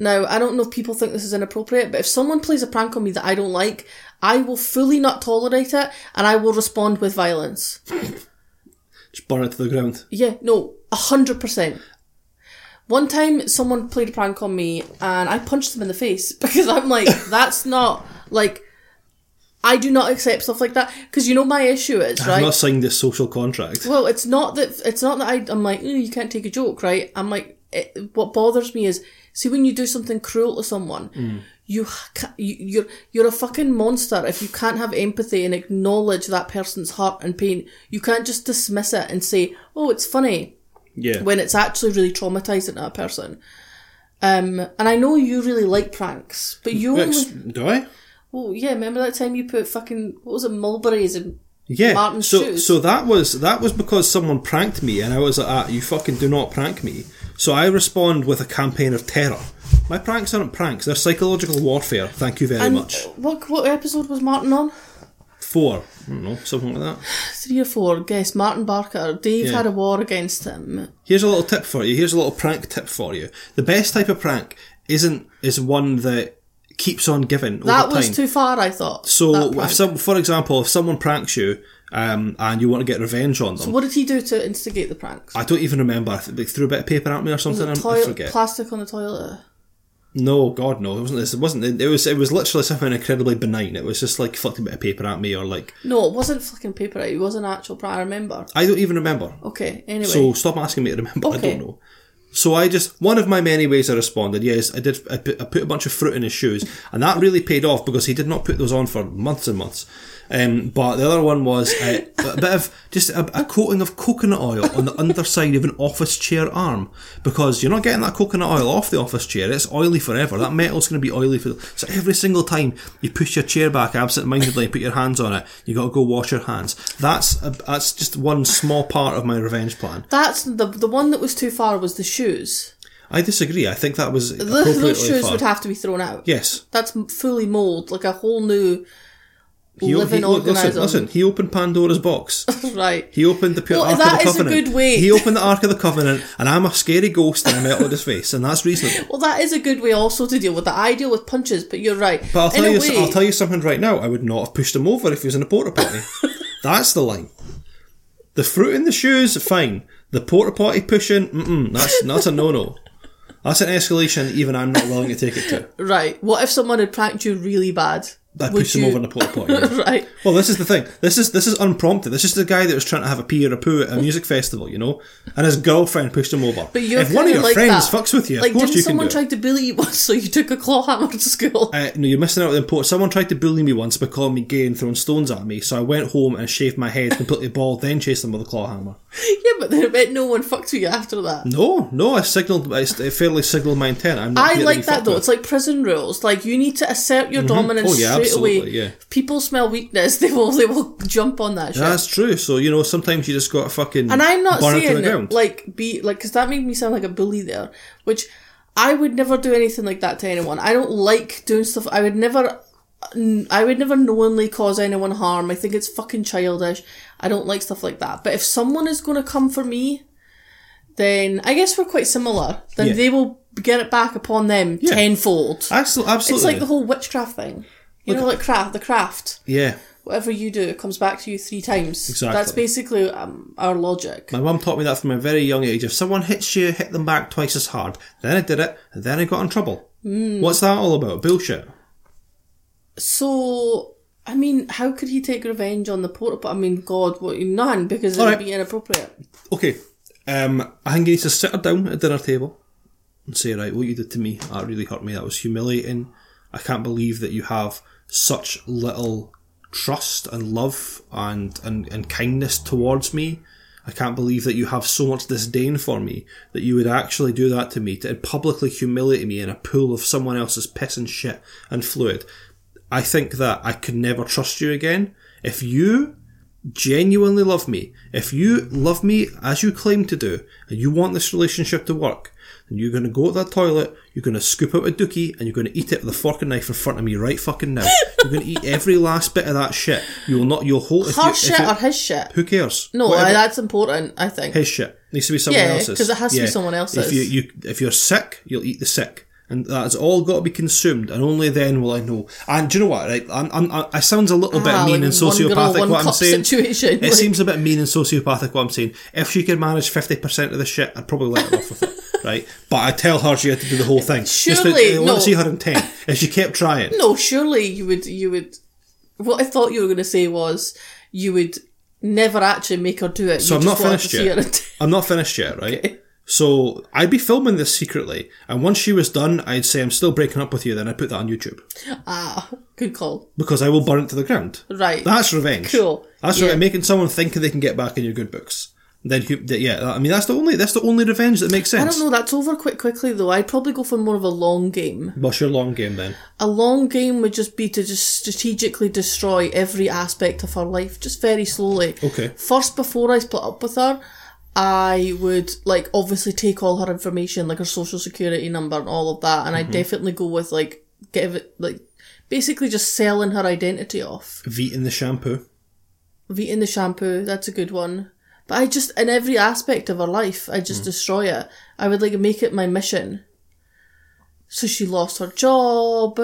Now, I don't know if people think this is inappropriate, but if someone plays a prank on me that I don't like, I will fully not tolerate it and I will respond with violence. Just burn it to the ground. Yeah, no, a hundred percent. One time someone played a prank on me and I punched them in the face *laughs* because I'm like, that's not like I do not accept stuff like that because you know my issue is I've right. not signed this social contract. Well, it's not that it's not that I, I'm like, "Ooh, you can't take a joke, right? I'm like, it, what bothers me is, see, when you do something cruel to someone, hmm. you, you you're you're a fucking monster if you can't have empathy and acknowledge that person's hurt and pain. You can't just dismiss it and say, oh, it's funny yeah. when it's actually really traumatizing to a person. Um, and I know you really like pranks, but you Ex- only, Do I? well, yeah, remember that time you put fucking what was it, mulberries and Yeah. Martin's so shoes. so that was that was because someone pranked me, and I was like, ah, "You fucking do not prank me." So I respond with a campaign of terror. My pranks aren't pranks; they're psychological warfare. Thank you very and much. what what episode was Martin on? Four, I don't know, something like that. three or four, guess Martin Barker. Dave Yeah. had a war against him. Here's a little tip for you. Here's a little prank tip for you. The best type of prank isn't is one that keeps on giving That was time. too far, I thought. so, if some, for example, if someone pranks you um, and you want to get revenge on them, what did he do to instigate the pranks? I don't even remember. They threw a bit of paper at me or something. I- I forget. plastic on the toilet. No, God, no. It wasn't this. It wasn't. It was. It was literally something incredibly benign. It was just like flicked a bit of paper at me, or like No, it wasn't flicking paper. It was an actual prank. I remember. I don't even remember. Okay. Anyway. So stop asking me to remember. I don't know. So I just one of my many ways I responded. Yes, I did. I put, I put a bunch of fruit in his shoes, and that really paid off because he did not put those on for months and months. Um, but the other one was uh, a bit of just a, a coating of coconut oil on the underside of an office chair arm because you're not getting that coconut oil off the office chair. It's oily forever. That metal's going to be oily for. So every single time you push your chair back absent-mindedly, put your hands on it, you got to go wash your hands. That's a, that's just one small part of my revenge plan. That's the the one that was too far was the shoes. I disagree. I think that was Th- appropriately those shoes far. would have to be thrown out. yes. That's fully mould, like a whole new He, living he, listen, listen. He opened Pandora's box. *laughs* right. He opened the pure Well, Ark that of the is a Covenant. good way. He opened the Ark of the Covenant, and I'm a scary ghost in a metal at his face, and that's reasonable. *laughs* Well, that is a good way also to deal with that. I deal with punches, but you're right. But I'll tell a you, way, I'll tell you something right now. I would not have pushed him over if he was in a porta potty. *laughs* that's the line. The fruit in the shoes, fine. The porta potty pushing, mm-mm, that's that's a no no. That's an escalation. Even I'm not willing to take it to. Right. What if someone had pranked you really bad? I Would pushed him you- over in the porta potty. yeah. *laughs* right. Well, this is the thing. This is this is unprompted. This is the guy that was trying to have a pee or a poo at a music festival, you know, and his girlfriend pushed him over. But if one of your like friends that. fucks with you, like, of course you can someone it. to bully you *laughs* once, so you took a claw hammer to school? Uh, no, you're missing out on the important. Someone tried to bully me once by calling me gay and throwing stones at me, so I went home and shaved my head completely bald, then chased them with a claw hammer. *laughs* yeah, but then it meant no one fucked with you after that. No, no, I signalled, I fairly signalled my intent. I'm not I like that though. with. It's like prison rules. Like you need to assert your dominance Oh, yeah, straight away. absolutely, yeah. If people smell weakness, *laughs* they will they will jump on that shit. That's true. So you know, sometimes you just got to fucking And I'm not burn it to the saying like be like because that made me sound like a bully there, which I would never do anything like that to anyone. I don't like doing stuff. I would never. I would never knowingly cause anyone harm. I think it's fucking childish. I don't like stuff like that. But if someone is going to come for me, then I guess we're quite similar. Then Yeah. they will get it back upon them Yeah. tenfold. Absolutely, absolutely. It's like the whole witchcraft thing. You know, like craft, the craft. yeah. Whatever you do, it comes back to you three times. Exactly. That's basically um, our logic. My mum taught me that from a very young age. If someone hits you, hit them back twice as hard. Then I did it, and then I got in trouble. Hmm. What's that all about? Bullshit. So, I mean, how could he take revenge on the porta? I mean, God, what none because it All would right. be inappropriate. Okay, um, I think he needs to sit her down at a dinner table and say, right, what you did to me, that really hurt me. That was humiliating. I can't believe that you have such little trust and love and, and, and kindness towards me. I can't believe that you have so much disdain for me that you would actually do that to me, to publicly humiliate me in a pool of someone else's piss and shit and fluid. I think that I could never trust you again. If you genuinely love me, if you love me as you claim to do, and you want this relationship to work, then you're going to go to that toilet, you're going to scoop out a dookie, and you're going to eat it with a fork and knife in front of me right fucking now. you're going to eat every *laughs* last bit of that shit. You will not, you'll hold, Her you, shit or his shit? who cares? No, Whatever. That's important. I think. His shit needs to be someone else's. Yeah, else's. 'cause it has to be someone else's. If you, you if you're sick, you'll eat the sick, and that's all got to be consumed, and only then will I know. And do you know what? Right, I'm, I'm, I, I sounds a little bit Ah, mean like and girl, sociopathic. one what I'm saying, situation, it like- seems a bit mean and sociopathic. What I'm saying. If she could manage fifty percent of the shit, I'd probably let her off with it. Right, but I tell her she had to do the whole thing. Just to- Surely, I want no. see her intent. If she kept trying, No, surely you would. You would. What I thought you were going to say was you would never actually make her do it. So you I'm not finished yet. I'm not finished yet, right? So I'd be filming this secretly, and once she was done, I'd say I'm still breaking up with you. Then I'd put that on YouTube ah, good call. because I will burn it to the ground. Right. That's revenge. Cool. That's Yeah. right. Making someone think they can get back in your good books. Then, yeah, I mean that's the only that's the only revenge that makes sense. I don't know. That's over quite quickly though. I'd probably go for more of a long game. What's your long game then? A long game would just be to just strategically destroy every aspect of her life, just very slowly. Okay. First, before I split up with her, I would like obviously take all her information, like her social security number and all of that, and I'd mm-hmm. definitely go with like give it like basically just selling her identity off. Veet in the shampoo. Eating the shampoo, that's a good one. But I just in every aspect of her life, I just mm. destroy it. I would like make it my mission. So she lost her job.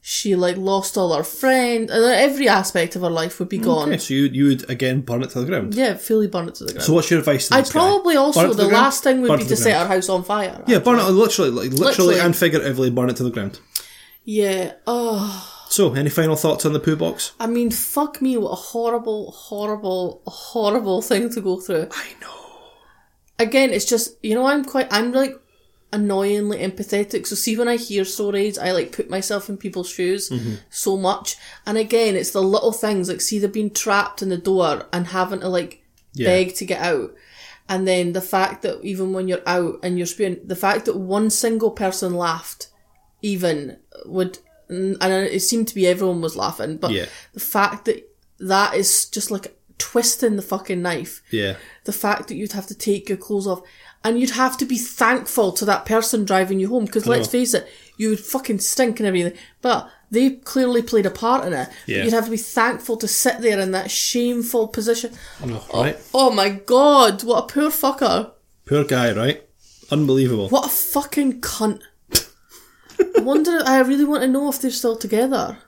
she like lost all her friends, and every aspect of her life would be gone. Okay, so you you would again burn it to the ground. Yeah, fully burn it to the ground. So what's your advice to I'd this guy? probably Burn also it to the, ground? last thing would Burn be to the set ground. her house on fire. Yeah, burn it literally, like literally, Literally. and figuratively burn it to the ground. Yeah. Oh, So, any final thoughts on the poo box? I mean, fuck me, what a horrible, horrible, horrible thing to go through. I know. Again, it's just you know, I'm quite, I'm like annoyingly empathetic. So see, when I hear stories, I like put myself in people's shoes Mm-hmm. so much. And again, it's the little things like see they've been trapped in the door and having to like Yeah. beg to get out. And then the fact that even when you're out and you're spewing, the fact that one single person laughed, even would, Mm, and it seemed to be everyone was laughing, but Yeah. the fact that that is just like twisting the fucking knife Yeah. the fact that you'd have to take your clothes off and you'd have to be thankful to that person driving you home because let's face it you would fucking stink and everything but they clearly played a part in it Yeah. you'd have to be thankful to sit there in that shameful position Right. Oh, oh my god what a poor fucker Poor guy, right? Unbelievable. what a fucking cunt I wonder I really want to know if they're still together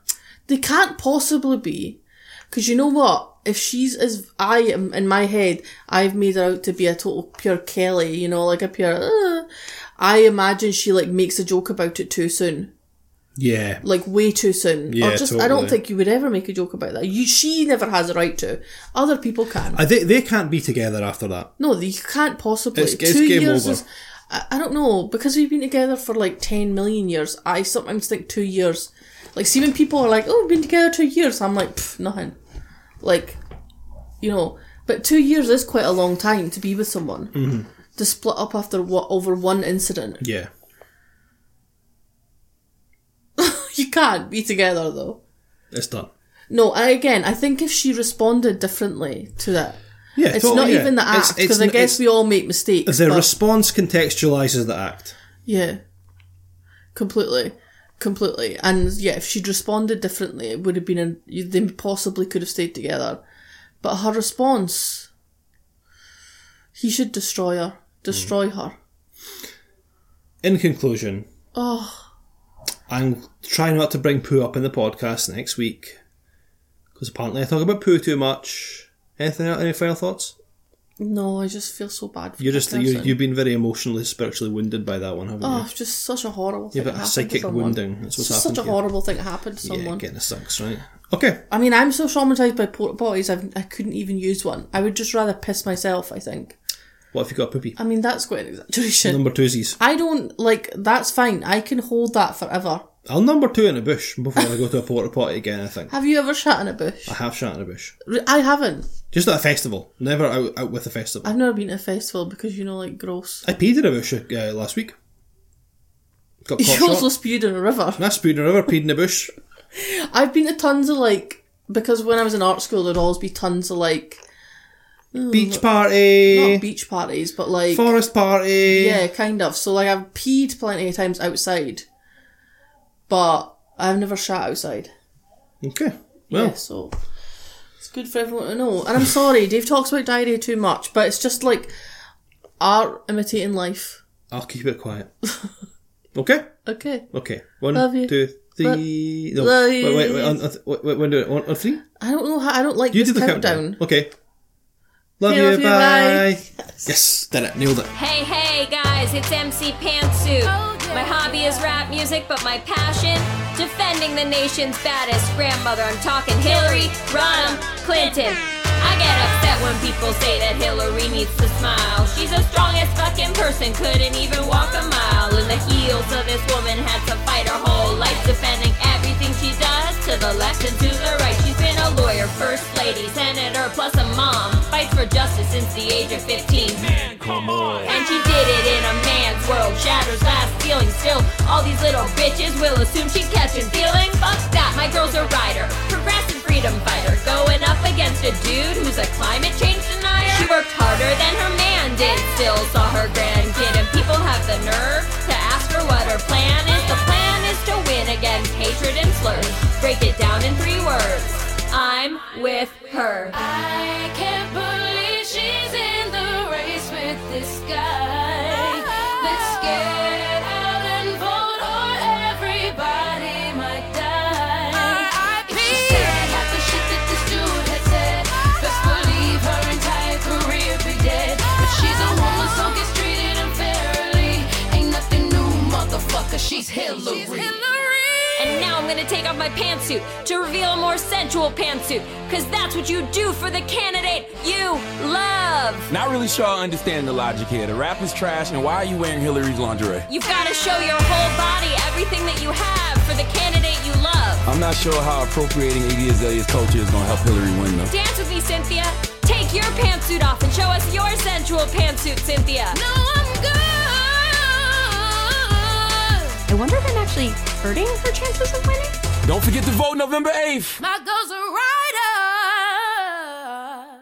they can't possibly be because you know what if she's as I am in my head, I've made her out to be a total pure Kelly, you know, like a pure. Uh, I imagine she like makes a joke about it too soon, Yeah. like way too soon. Yeah, or just I don't think you would ever make a joke about that. You, she never has a right to. Other people can. Uh, they, they can't be together after that. no, they can't possibly. It's- it's two game years over. is. I, I don't know because we've been together for like ten million years. I sometimes think two years. Like, see when people are like, "Oh, we've been together two years," I'm like, nothing. Like, you know, but two years is quite a long time to be with someone. Mm-hmm. To split up after what over one incident, Yeah. *laughs* you can't be together though. It's done. No, and again, I think if she responded differently to that, Yeah, it's totally, not yeah. even the act because I guess we all make mistakes. The but- response contextualizes the act. Yeah. Completely. Completely. And yeah, if she'd responded differently, it would have been, an, they possibly could have stayed together. But her response, he should destroy her. Destroy hmm. her. In conclusion, Oh, I'm trying not to bring poo up in the podcast next week because apparently I talk about poo too much. Anything? Any final thoughts? no, I just feel so bad for You're just you you've been very emotionally, spiritually wounded by that one, haven't Oh, you? it's just such a horrible thing. You've a psychic wounding. That's what's happened such a horrible thing to happen to Yeah, getting it sucks, right? Okay. I mean, I'm so traumatized by porta potties, I've, I couldn't even use one. I would just rather piss myself, I think. What if you got a poopy? I mean, that's quite an exaggeration. Number twosies. I don't like that's fine. I can hold that forever. I'll number two in a bush before I go to a porta potty again. I think Have you ever shat in a bush? I have shot in a bush, I haven't. just at a festival. Never out, out with a festival. I've never been to a festival because you know, like gross. I peed in a bush uh, last week. Got *laughs* You also spewed in a river. I spewed in a river, peed in a bush. *laughs* I've been to tons of like because when I was in art school, there'd always be tons of like Beach party. not beach parties, but like Forest party. yeah, kind of. So like I've peed plenty of times outside, but I've never shat outside. Okay. Well, Yeah, so it's good for everyone to know. And I'm sorry, Dave talks about diarrhea too much, but it's just like art imitating life. I'll keep it quiet. *laughs* okay. Okay. Okay. One, Love you. two, three. No. Love Wait, wait, wait. On, on, wait, wait, when do it? On, on three? I don't know how I don't like You this do the countdown. countdown. Okay. Love Okay, you. love you, bye. bye. Yes, did it. Nailed it. Hey, hey, guys, it's MC Pantsuit. My hobby is rap music, but my passion, defending the nation's baddest grandmother. I'm talking Hillary Rodham Clinton. I get upset when people say that Hillary needs to smile. She's the strongest fucking person, couldn't even walk a mile. In the heels of this woman, had to fight her whole life, defending everything she does to the left and to the right. She's been a lawyer, first lady, senator, plus a mom. Fights for justice since the age of 15. Man, come on. And she did it in a man's world. Shatters glass ceilings. Still, all these little bitches will assume she's catching feelings. Fuck that, my girl's a writer. Progressive freedom fighter. Going up against a dude who's a climate change denier. She worked harder than her man did. Still saw her grandkid. And people have the nerve to ask her what her plan is. The plan is to win against hatred and slurs. Break it down in three words. I'm with her. I can't believe pantsuit to reveal a more sensual pantsuit. Cause that's what you do for the candidate you love. Not really sure I understand the logic here. The rap is trash, and why are you wearing Hillary's lingerie? You've gotta show your whole body, everything that you have for the candidate you love. I'm not sure how appropriating Iggy Azalea's culture is gonna help Hillary win, though. Dance with me, Cynthia. Take your pantsuit off and show us your sensual pantsuit, Cynthia. No, I'm good. I wonder if I'm actually hurting her chances of winning. Don't forget to vote November 8th. My goals are